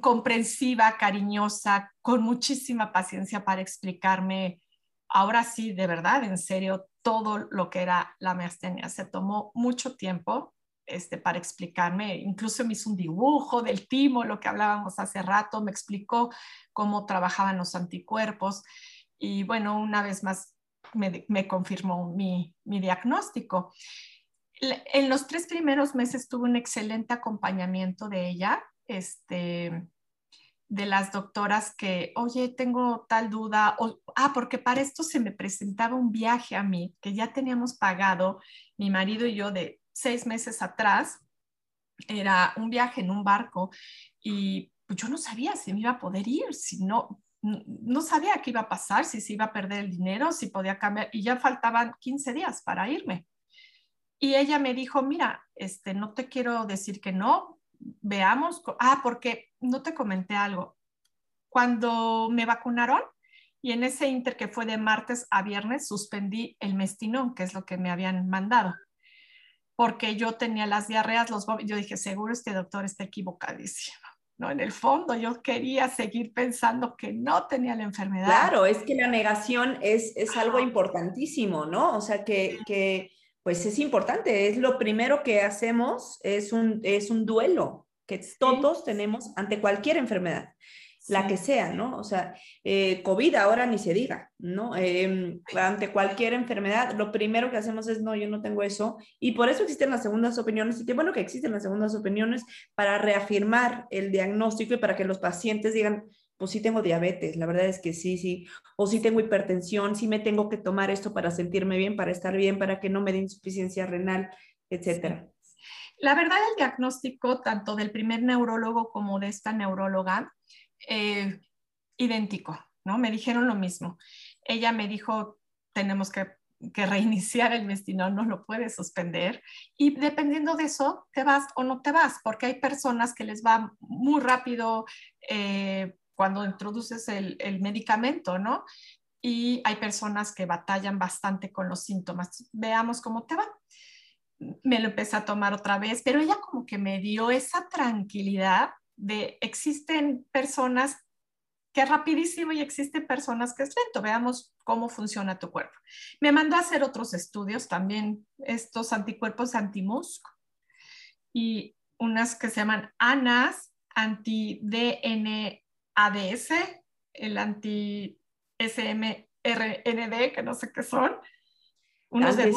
comprensiva, cariñosa, con muchísima paciencia para explicarme, ahora sí, de verdad, en serio, todo lo que era la miastenia. Se tomó mucho tiempo este, para explicarme, incluso me hizo un dibujo del timo, lo que hablábamos hace rato, me explicó cómo trabajaban los anticuerpos y bueno, una vez más me, confirmó mi, mi diagnóstico. En los tres primeros meses tuve un excelente acompañamiento de ella, este, de las doctoras que, oye, tengo tal duda, ah, porque para esto se me presentaba un viaje a mí que ya teníamos pagado, mi marido y yo, de seis meses atrás, era un viaje en un barco y pues yo no sabía si me iba a poder ir, si no, no sabía qué iba a pasar, si se iba a perder el dinero, si podía cambiar, y ya faltaban 15 días para irme. Y ella me dijo, mira, este, no te quiero decir que no, veamos, ah, porque no te comenté algo. Cuando me vacunaron, y en ese inter que fue de martes a viernes, suspendí el mestinón, que es lo que me habían mandado, porque yo tenía las diarreas, los yo dije, seguro este doctor está equivocadísimo. ¿no? En el fondo yo quería seguir pensando que no tenía la enfermedad. Claro, es que la negación es, es algo importantísimo, ¿no? O sea, que, que pues es importante, es lo primero que hacemos, es un, es un duelo que todos tenemos ante cualquier enfermedad, la que sea, ¿no? O sea, eh, COVID ahora ni se diga, ¿no? Em, ante cualquier enfermedad, lo primero que hacemos es, no, yo no tengo eso, y por eso existen las segundas opiniones, y qué bueno que existen las segundas opiniones para reafirmar el diagnóstico y para que los pacientes digan, pues sí tengo diabetes, la verdad es que sí, sí, o sí tengo hipertensión, sí me tengo que tomar esto para sentirme bien, para estar bien, para que no me dé insuficiencia renal, etcétera. La verdad, el diagnóstico tanto del primer neurólogo como de esta neuróloga, eh, idéntico, ¿no? Me dijeron lo mismo. Ella me dijo, tenemos que, reiniciar el mestinón, no lo puedes suspender. Y dependiendo de eso, te vas o no te vas, porque hay personas que les va muy rápido. Eh, cuando introduces el, medicamento, ¿no? Y hay personas que batallan bastante con los síntomas. Veamos cómo te va. Me lo empecé a tomar otra vez, pero ella como que me dio esa tranquilidad de existen personas que es rapidísimo y existen personas que es lento. Veamos cómo funciona tu cuerpo. Me mandó a hacer otros estudios también, estos anticuerpos anti-MUSC y unas que se llaman ANAS, anti-DN ADS, el anti-SMRND, que no sé qué son. Unos de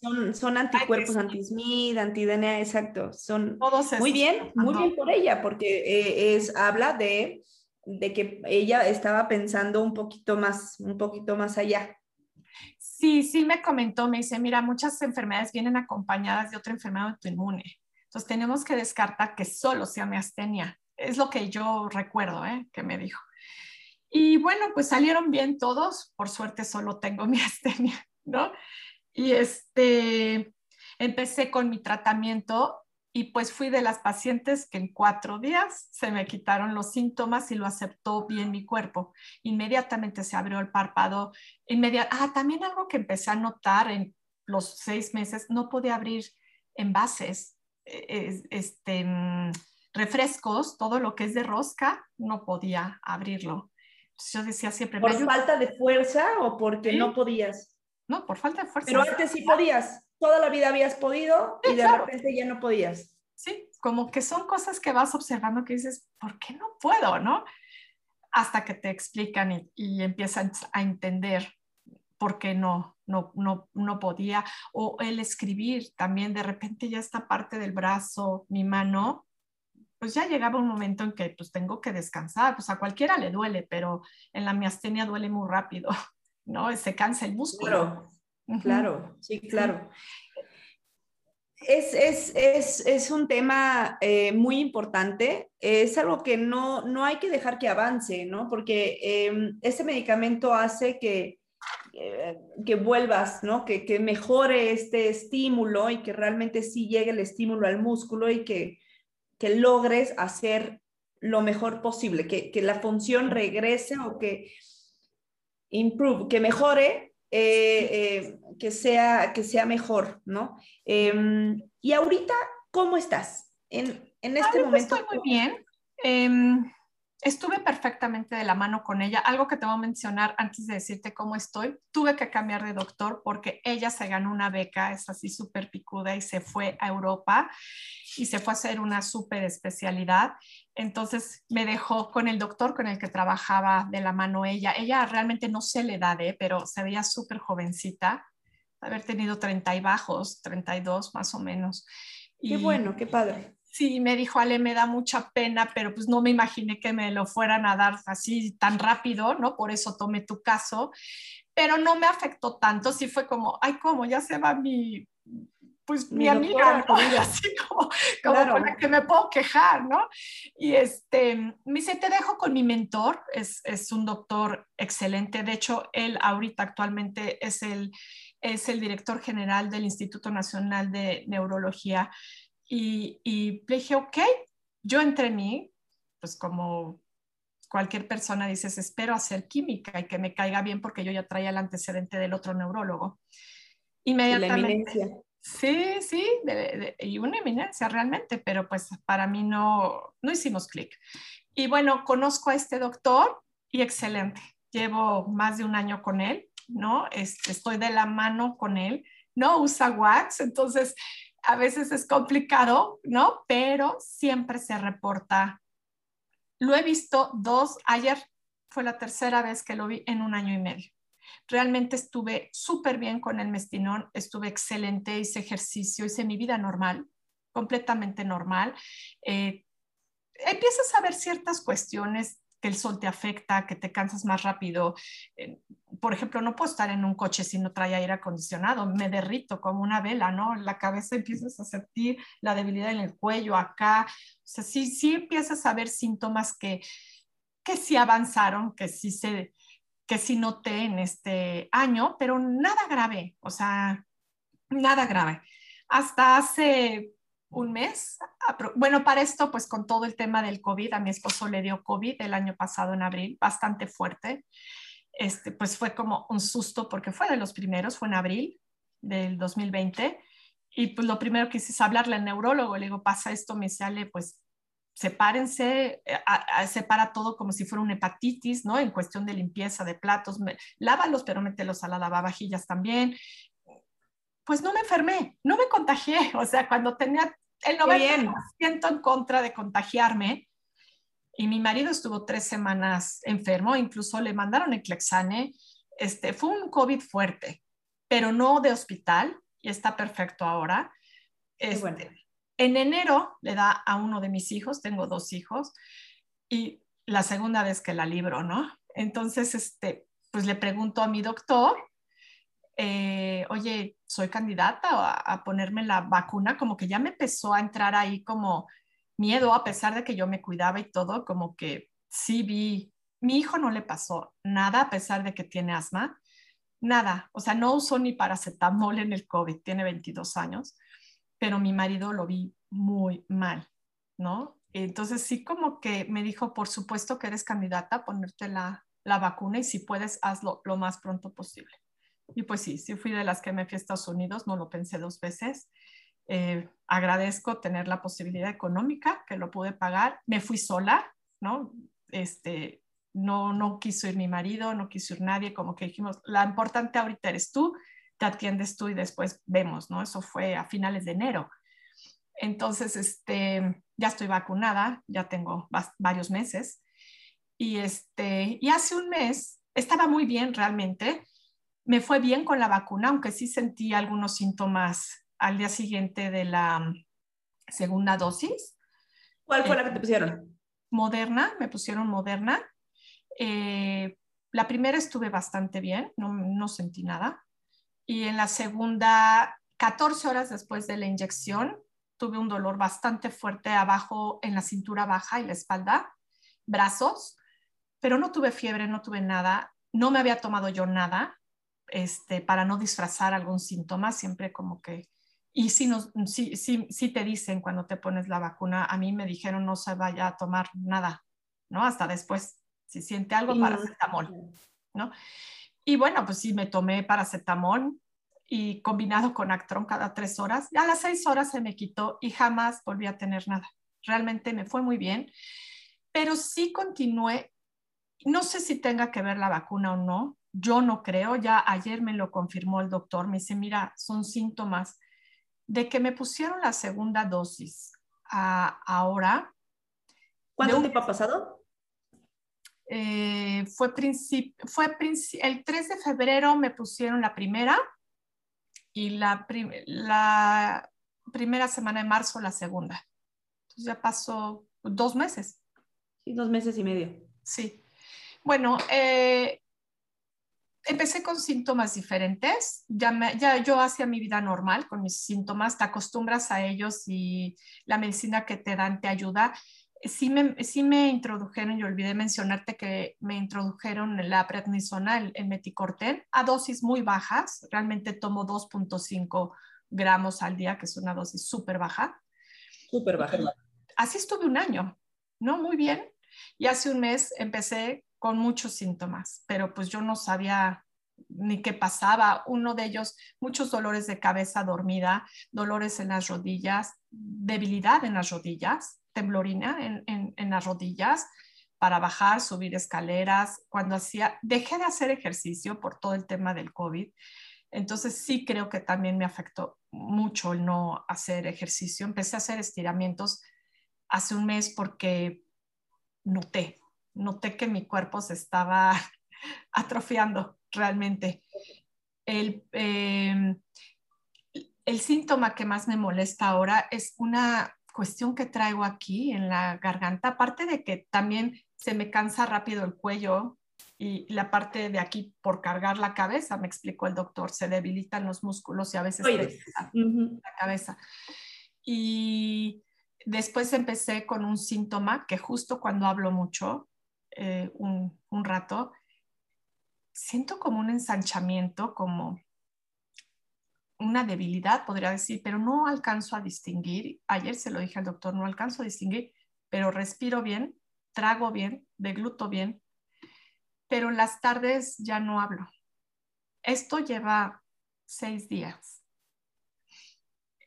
son, son, anticuerpos anti-SMID, anti-DNA, exacto. Son muy bien, muy bien por ella, porque eh, es, habla de, de que ella estaba pensando un poquito más, un poquito más allá. Sí, sí me comentó, me dice, mira, muchas enfermedades vienen acompañadas de otra enfermedad autoinmune. Entonces tenemos que descartar que solo sea miastenia es lo que yo recuerdo ¿eh? que me dijo. Y bueno, pues salieron bien todos, por suerte solo tengo mi astenia, ¿no? Y este, empecé con mi tratamiento y pues fui de las pacientes que en cuatro días se me quitaron los síntomas y lo aceptó bien mi cuerpo. Inmediatamente se abrió el párpado. ah, también algo que empecé a notar en los seis meses, no podía abrir envases. E, este, mm, refrescos, todo lo que es de rosca, no podía abrirlo. yo decía siempre... ¿Por falta de fuerza o porque no podías? No, por falta de fuerza. Pero antes sí podías, toda la vida habías podido y de repente ya no podías. Sí, como que son cosas que vas observando que dices, ¿por qué no puedo, no? Hasta que te explican y, y empiezan a entender por qué no, no, no, no podía. O el escribir también, de repente ya esta parte del brazo, mi mano, pues ya llegaba un momento en que pues tengo que descansar, pues a cualquiera le duele, pero en la miastenia duele muy rápido, ¿no? Se cansa el músculo. Claro, claro, sí, claro. Es, es, es, es, un tema eh, muy importante, es algo que no, no hay que dejar que avance, ¿no? Porque eh, este medicamento hace que, que vuelvas, ¿no? Que, que, mejore este estímulo y que realmente sí llegue el estímulo al músculo y que, que logres hacer lo mejor posible, que, que, la función regrese o que improve, que mejore, eh, eh, que, sea, que sea mejor, ¿no? Em, y ahorita, ¿cómo estás? En, en este momento. Estoy muy bien. Estuve perfectamente de la mano con ella. Algo que te voy a mencionar antes de decirte cómo estoy, tuve que cambiar de doctor porque ella se ganó una beca, es así súper picuda y se fue a Europa y se fue a hacer una súper especialidad. Entonces me dejó con el doctor con el que trabajaba de la mano ella. Ella realmente no se le da de, pero se veía súper jovencita, haber tenido 30 y bajos, 32 más o menos. Qué bueno, qué padre. Sí, me dijo Ale, me da mucha pena, pero pues no me imaginé que me lo fueran a dar así tan rápido, ¿no? Por eso tomé tu caso, pero no me afectó tanto, sí fue como, ay, ¿cómo? Ya se va mi, pues mi, amiga, ¿no? así como, como la que me puedo quejar, ¿no? Y este, me dice, te dejo con mi mentor, es, es un doctor excelente, de hecho, él ahorita actualmente es el, es el director general del Instituto Nacional de Neurología y, y le dije, ok, yo entre mí, pues como cualquier persona dices, espero hacer química y que me caiga bien porque yo ya traía el antecedente del otro neurólogo. Inmediatamente. Sí, sí, y una eminencia realmente, pero pues para mí no, no hicimos clic. Y bueno, conozco a este doctor y excelente. Llevo más de un año con él, ¿no? Este, estoy de la mano con él. No usa wax, entonces a veces es complicado, ¿no? Pero siempre se reporta. Lo he visto dos, ayer fue la tercera vez que lo vi en un año y medio. Realmente estuve súper bien con el mestinón, estuve excelente, hice ejercicio, hice mi vida normal, completamente normal. Eh, empiezas a ver ciertas cuestiones que el sol te afecta, que te cansas más rápido. Eh, por ejemplo, no puedo estar en un coche si no trae aire acondicionado, me derrito como una vela, ¿no? La cabeza empiezas a sentir la debilidad en el cuello, acá. O sea, sí, sí empiezas a ver síntomas que, que sí avanzaron, que sí, se, que sí noté en este año, pero nada grave, o sea, nada grave. Hasta hace un mes. Bueno, para esto, pues con todo el tema del COVID, a mi esposo le dio COVID el año pasado en abril, bastante fuerte. Este, pues fue como un susto porque fue de los primeros, fue en abril del 2020. Y pues lo primero que hice es hablarle al neurólogo, le digo, pasa esto, me sale, pues sepárense, eh, separa todo como si fuera una hepatitis, ¿no? En cuestión de limpieza de platos, lávalos, pero mételos a la lavavajillas también pues no me enfermé, no me contagié. O sea, cuando tenía el 90% en contra de contagiarme, y mi marido estuvo tres semanas enfermo, incluso le mandaron el Clexane. Este, fue un COVID fuerte, pero no de hospital, y está perfecto ahora. Este, en enero le da a uno de mis hijos, tengo dos hijos, y la segunda vez que la libro, ¿no? Entonces, este, pues le pregunto a mi doctor eh, oye, soy candidata a, ponerme la vacuna, como que ya me empezó a entrar ahí como miedo, a pesar de que yo me cuidaba y todo, como que sí vi, mi hijo no le pasó nada a pesar de que tiene asma, nada, o sea, no usó ni paracetamol en el COVID, tiene 22 años, pero mi marido lo vi muy mal, ¿no? Entonces sí como que me dijo, por supuesto que eres candidata a ponerte la, la vacuna y si puedes, hazlo lo más pronto posible. Y pues sí, sí fui de las que me fui a Estados Unidos, no lo pensé dos veces. Eh, agradezco tener la posibilidad económica que lo pude pagar. Me fui sola, ¿no? Este, no, no quiso ir mi marido, no quiso ir nadie, como que dijimos, la importante ahorita eres tú, te atiendes tú y después vemos, ¿no? Eso fue a finales de enero. Entonces, este, ya estoy vacunada, ya tengo varios meses. Y, este, y hace un mes estaba muy bien realmente me fue bien con la vacuna, aunque sí sentí algunos síntomas al día siguiente de la segunda dosis. ¿Cuál fue la que te pusieron? Moderna, me pusieron Moderna. Eh, la primera estuve bastante bien, no, no sentí nada. Y en la segunda, 14 horas después de la inyección, tuve un dolor bastante fuerte abajo en la cintura baja y la espalda, brazos, pero no tuve fiebre, no tuve nada, no me había tomado yo nada, este, para no disfrazar algún síntoma, siempre como que, y si, nos, si, si, te dicen cuando te pones la vacuna, a mí me dijeron no se vaya a tomar nada, ¿no? Hasta después, si siente algo, paracetamol, ¿no? Y bueno, pues sí, me tomé paracetamol y combinado con Actron cada tres horas. A las seis horas se me quitó y jamás volví a tener nada. Realmente me fue muy bien, pero sí continué. No sé si tenga que ver la vacuna o no. Yo no creo. Ya ayer me lo confirmó el doctor. Me dice, mira, son síntomas de que me pusieron la segunda dosis ahora. ¿Cuánto tiempo ha pasado? Eh, fue, fue el 3 de febrero me pusieron la primera y la, la primera semana de marzo la segunda. Entonces ya pasó dos meses. Sí, dos meses y medio. Sí. Bueno, eh, empecé con síntomas diferentes. Ya, ya yo hacía mi vida normal con mis síntomas, te acostumbras a ellos y la medicina que te dan te ayuda sí me, sí me introdujeron, y olvidé mencionarte que me introdujeron la prednisona, el, meticorten, a dosis muy bajas. Realmente tomo 2.5 gramos al día, que es una dosis súper baja. Súper baja. Así estuve un año, ¿no? Muy bien. Y hace un mes empecé con muchos síntomas, pero pues yo no sabía ni qué pasaba. Uno de ellos, muchos dolores de cabeza dormida, dolores en las rodillas, debilidad en las rodillas, temblorina en, en, las rodillas para bajar, subir escaleras. Cuando hacía, dejé de hacer ejercicio por todo el tema del COVID. Entonces sí creo que también me afectó mucho el no hacer ejercicio. Empecé a hacer estiramientos hace un mes porque noté, noté que mi cuerpo se estaba atrofiando realmente. El, em, el síntoma que más me molesta ahora es una cuestión que traigo aquí en la garganta, aparte de que también se me cansa rápido el cuello y la parte de aquí por cargar la cabeza, me explicó el doctor, se debilitan los músculos y a veces la cabeza. Y después empecé con un síntoma que justo cuando hablo mucho, eh, un, un rato, siento como un ensanchamiento, como una debilidad, podría decir, pero no alcanzo a distinguir. Ayer se lo dije al doctor, no alcanzo a distinguir, pero respiro bien, trago bien, degluto bien, pero las tardes ya no hablo. Esto lleva seis días.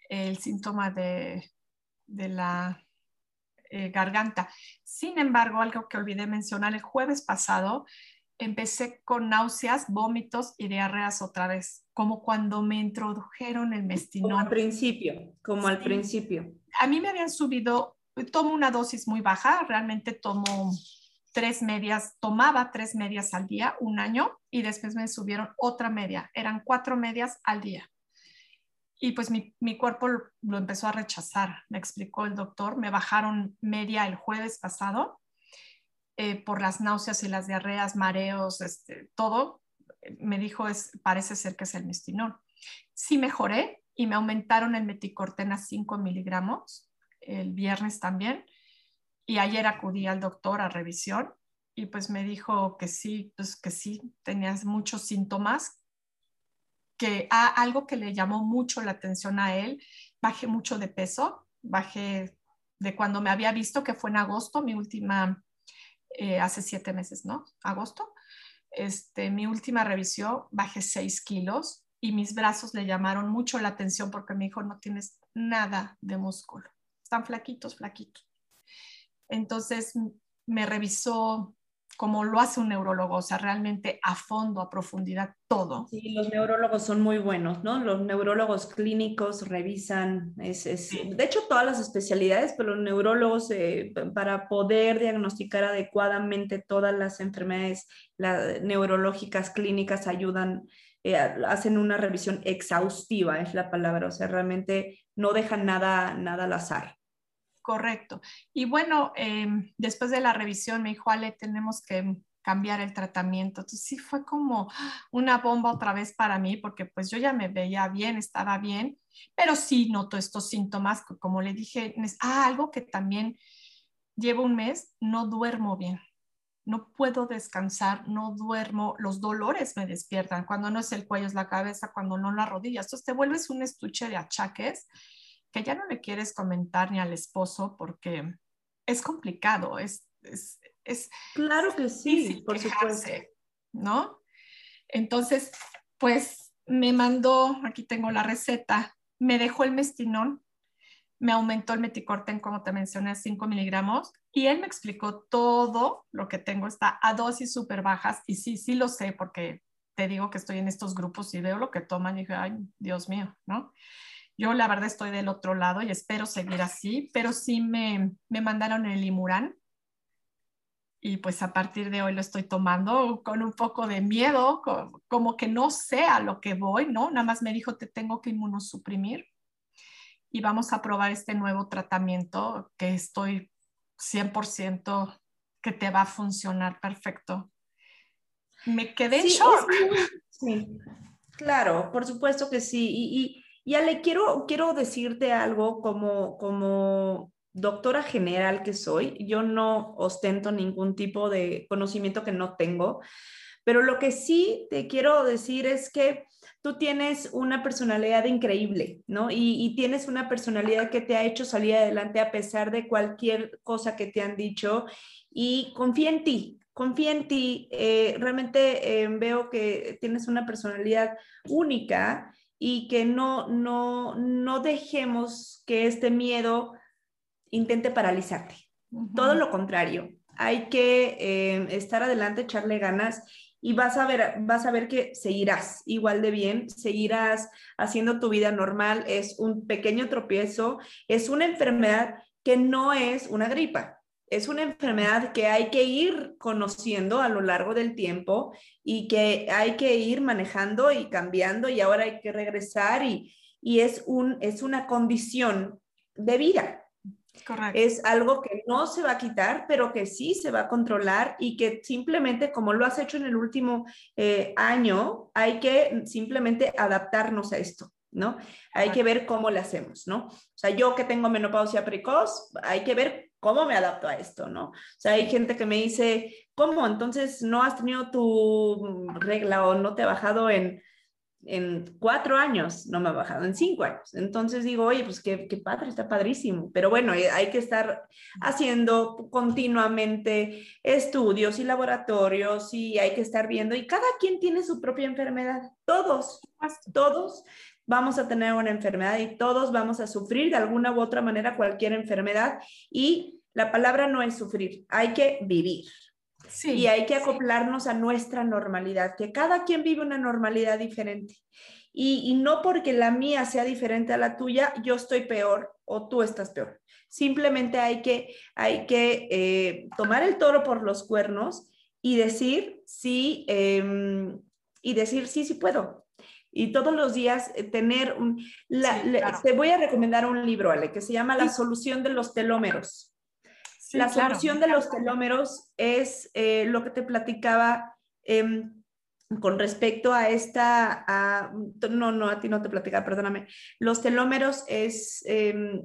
El síntoma de, la eh, garganta. Sin embargo, algo que olvidé mencionar, el jueves pasado empecé con náuseas, vómitos y diarreas otra vez, como cuando me introdujeron el mestinón. Como al principio, como al principio. A mí me habían subido, tomo una dosis muy baja, realmente tomo tres medias, tomaba tres medias al día, un año, y después me subieron otra media, eran cuatro medias al día. Y pues mi, mi cuerpo lo, empezó a rechazar, me explicó el doctor, me bajaron media el jueves pasado eh, por las náuseas y las diarreas, mareos, este, todo, me dijo, es, parece ser que es el mestinón. Sí mejoré y me aumentaron el meticorten a 5 miligramos el viernes también. Y ayer acudí al doctor a revisión y pues me dijo que sí, pues que sí, tenías muchos síntomas, que algo que le llamó mucho la atención a él, bajé mucho de peso, bajé de cuando me había visto, que fue en agosto, mi última eh, hace siete meses, ¿no? Agosto. Este, mi última revisión bajé seis kilos y mis brazos le llamaron mucho la atención porque me dijo, no tienes nada de músculo, están flaquitos, flaquitos. Entonces me revisó como lo hace un neurólogo, o sea, realmente a fondo, a profundidad, todo. Sí, los neurólogos son muy buenos, ¿no? Los neurólogos clínicos revisan, es, de hecho, todas las especialidades, pero los neurólogos eh, para poder diagnosticar adecuadamente todas las enfermedades neurológicas clínicas ayudan, eh, hacen una revisión exhaustiva, es la palabra, o sea, realmente no dejan nada, nada al azar. Correcto. Y bueno, em, después de la revisión me dijo, Ale, tenemos que cambiar el tratamiento. Entonces sí fue como una bomba otra vez para mí, porque pues yo ya me veía bien, estaba bien, pero sí noto estos síntomas, como le dije, ah, algo que también llevo un mes, no duermo bien. no puedo descansar, no duermo, los dolores me despiertan, cuando no es el cuello, es la cabeza, cuando no la rodilla. Entonces te vuelves un estuche de achaques que ya no le quieres comentar ni al esposo porque es complicado, es... es, es claro que sí, por supuesto. ¿No? Entonces, pues me mandó, aquí tengo la receta, me dejó el mestinón, me aumentó el meticorten, como te mencioné, 5 miligramos, y él me explicó todo lo que tengo, está a dosis súper bajas, y sí, sí lo sé, porque te digo que estoy en estos grupos y veo lo que toman, y dije, ay, Dios mío, ¿no? Yo la verdad estoy del otro lado y espero seguir así, pero sí me, me mandaron el Imurán, y pues a partir de hoy lo estoy tomando con un poco de miedo, como, que no sé a lo que voy, ¿no? Nada más me dijo, te tengo que inmunosuprimir y vamos a probar este nuevo tratamiento que estoy 100% que te va a funcionar perfecto. Me quedé en shock. sí, claro, por supuesto que sí. Y, y, Ale, quiero, quiero decirte algo como, como doctora general que soy, yo no ostento ningún tipo de conocimiento que no tengo, pero lo que sí te quiero decir es que tú tienes una personalidad increíble, ¿no? Y, tienes una personalidad que te ha hecho salir adelante a pesar de cualquier cosa que te han dicho y confía en ti. Confía en ti, eh, realmente eh, veo que tienes una personalidad única y que no, no, no dejemos que este miedo intente paralizarte. Todo lo contrario, hay que eh, estar adelante, echarle ganas y vas a ver, vas a ver que seguirás igual de bien, seguirás haciendo tu vida normal. Es un pequeño tropiezo, es una enfermedad que no es una gripa. Es una enfermedad que hay que ir conociendo a lo largo del tiempo y que hay que ir manejando y cambiando y ahora hay que regresar y, y es, un, es una condición de vida. Es algo que no se va a quitar, pero que sí se va a controlar y que simplemente, como lo has hecho en el último eh, año, hay que simplemente adaptarnos a esto, ¿no? Hay que ver cómo le hacemos, ¿no? O sea, yo que tengo menopausia precoz, hay que ver cómo me adapto a esto, ¿no? O sea, hay gente que me dice, ¿cómo? Entonces no has tenido tu regla o no te ha bajado en en cuatro años no me ha bajado, en cinco años. Entonces digo, oye, pues qué, qué padre, está padrísimo. Pero bueno, eh, hay que estar haciendo continuamente estudios y laboratorios y hay que estar viendo. Y cada quien tiene su propia enfermedad. Todos, todos vamos a tener una enfermedad y todos vamos a sufrir de alguna u otra manera cualquier enfermedad. Y la palabra no es sufrir, hay que vivir y hay que acoplarnos a nuestra normalidad, que cada quien vive una normalidad diferente. Y, no porque la mía sea diferente a la tuya, yo estoy peor o tú estás peor. Simplemente hay que, hay que eh, tomar el toro por los cuernos y decir sí, em, y decir sí, sí puedo. Y todos los días eh, tener un... te voy a recomendar un libro, Ale, que se llama La solución de los telómeros la solución de los telómeros es eh, lo que te platicaba em, con respecto a esta, no, no, a ti no te platicaba, perdóname. Los telómeros es, em,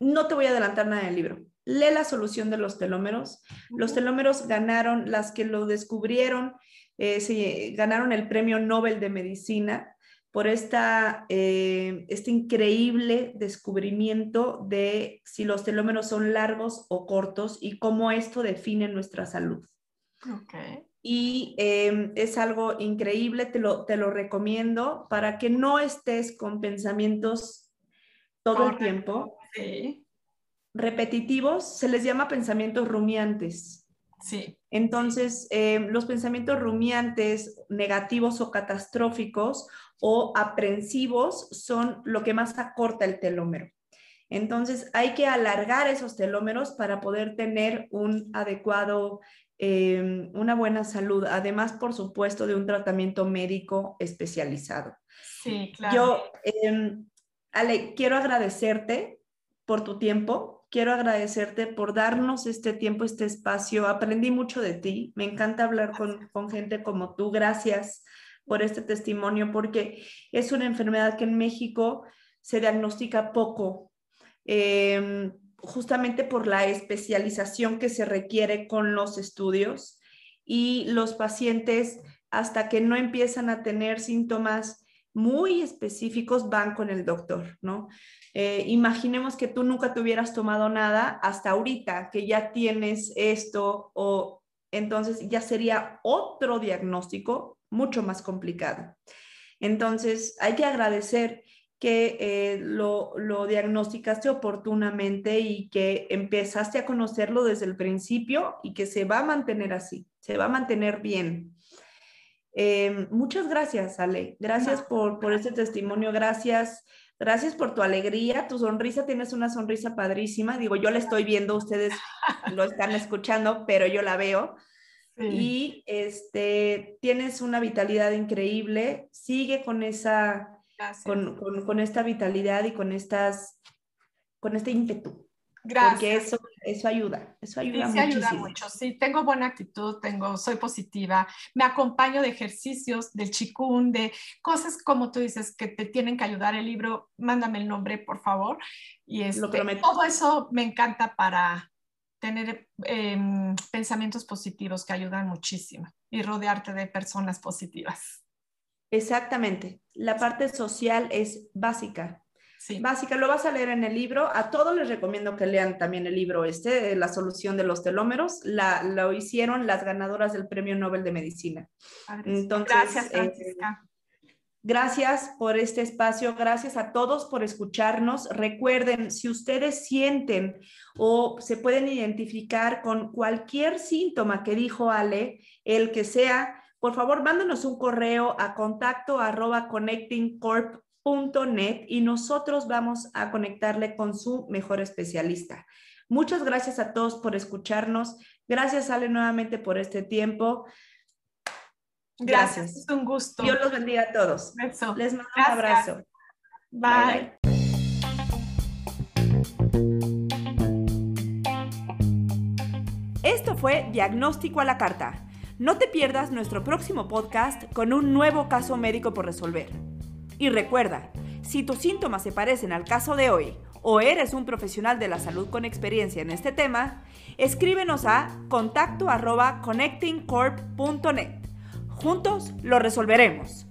no te voy a adelantar nada del libro. Lee la solución de los telómeros. Los telómeros ganaron, las que lo descubrieron, eh, se, ganaron el premio Nobel de Medicina por esta, eh, este increíble descubrimiento de si los telómeros son largos o cortos y cómo esto define nuestra salud. Okay. Y em, es algo increíble, te lo, te lo recomiendo para que no estés con pensamientos todo el tiempo. Repetitivos, se les llama pensamientos rumiantes. Sí. Entonces, em, los pensamientos rumiantes, negativos o catastróficos o aprensivos son lo que más acorta el telómero. Entonces, hay que alargar esos telómeros para poder tener un adecuado, em, una buena salud, además, por supuesto, de un tratamiento médico especializado. Sí, claro. Yo, em, Ale, quiero agradecerte por tu tiempo, quiero agradecerte por darnos este tiempo, este espacio. Aprendí mucho de ti, me encanta hablar con, con gente como tú. Gracias por este testimonio, porque es una enfermedad que en México se diagnostica poco, em, justamente por la especialización que se requiere con los estudios y los pacientes hasta que no empiezan a tener síntomas muy específicos van con el doctor, ¿no? Eh, imaginemos que tú nunca te hubieras tomado nada hasta ahorita, que ya tienes esto o entonces ya sería otro diagnóstico mucho más complicado. Entonces hay que agradecer que eh, lo, lo, diagnosticaste oportunamente y que empezaste a conocerlo desde el principio y que se va a mantener así, se va a mantener bien. Eh, muchas gracias, Ale. Gracias por, por este testimonio. Gracias. Gracias por tu alegría, tu sonrisa. Tienes una sonrisa padrísima. Digo, yo la estoy viendo, ustedes lo están escuchando, pero yo la veo. Y este, tienes una vitalidad increíble. Sigue con esa, con, con, con, esta vitalidad y con estas, con este ímpetu. Gracias. Porque eso, eso ayuda, eso ayuda sí, ayuda mucho, sí, tengo buena actitud, tengo, soy positiva, me acompaño de ejercicios, del chikun, de cosas como tú dices que te tienen que ayudar el libro, mándame el nombre, por favor. Y este, todo eso me encanta para tener em, pensamientos positivos que ayudan muchísimo y rodearte de personas positivas. Exactamente, la parte social es básica básica. Lo vas a leer en el libro. A todos les recomiendo que lean también el libro este, La solución de los telómeros. La, lo hicieron las ganadoras del Premio Nobel de Medicina. Entonces, gracias, eh, Francisca. Gracias por este espacio, gracias a todos por escucharnos. Recuerden, si ustedes sienten o se pueden identificar con cualquier síntoma que dijo Ale, el que sea, por favor, mándenos un correo a contacto arroba connectingcorp net y nosotros vamos a conectarle con su mejor especialista. Muchas gracias a todos por escucharnos. Gracias, Ale, nuevamente por este tiempo. Gracias, es un gusto. Dios los bendiga a todos. Les mando un abrazo. bye. Esto fue Diagnóstico a la Carta. No te pierdas nuestro próximo podcast con un nuevo caso médico por resolver. Y recuerda, si tus síntomas se parecen al caso de hoy o eres un profesional de la salud con experiencia en este tema, escríbenos a contacto connectingcorp.net. Juntos lo resolveremos.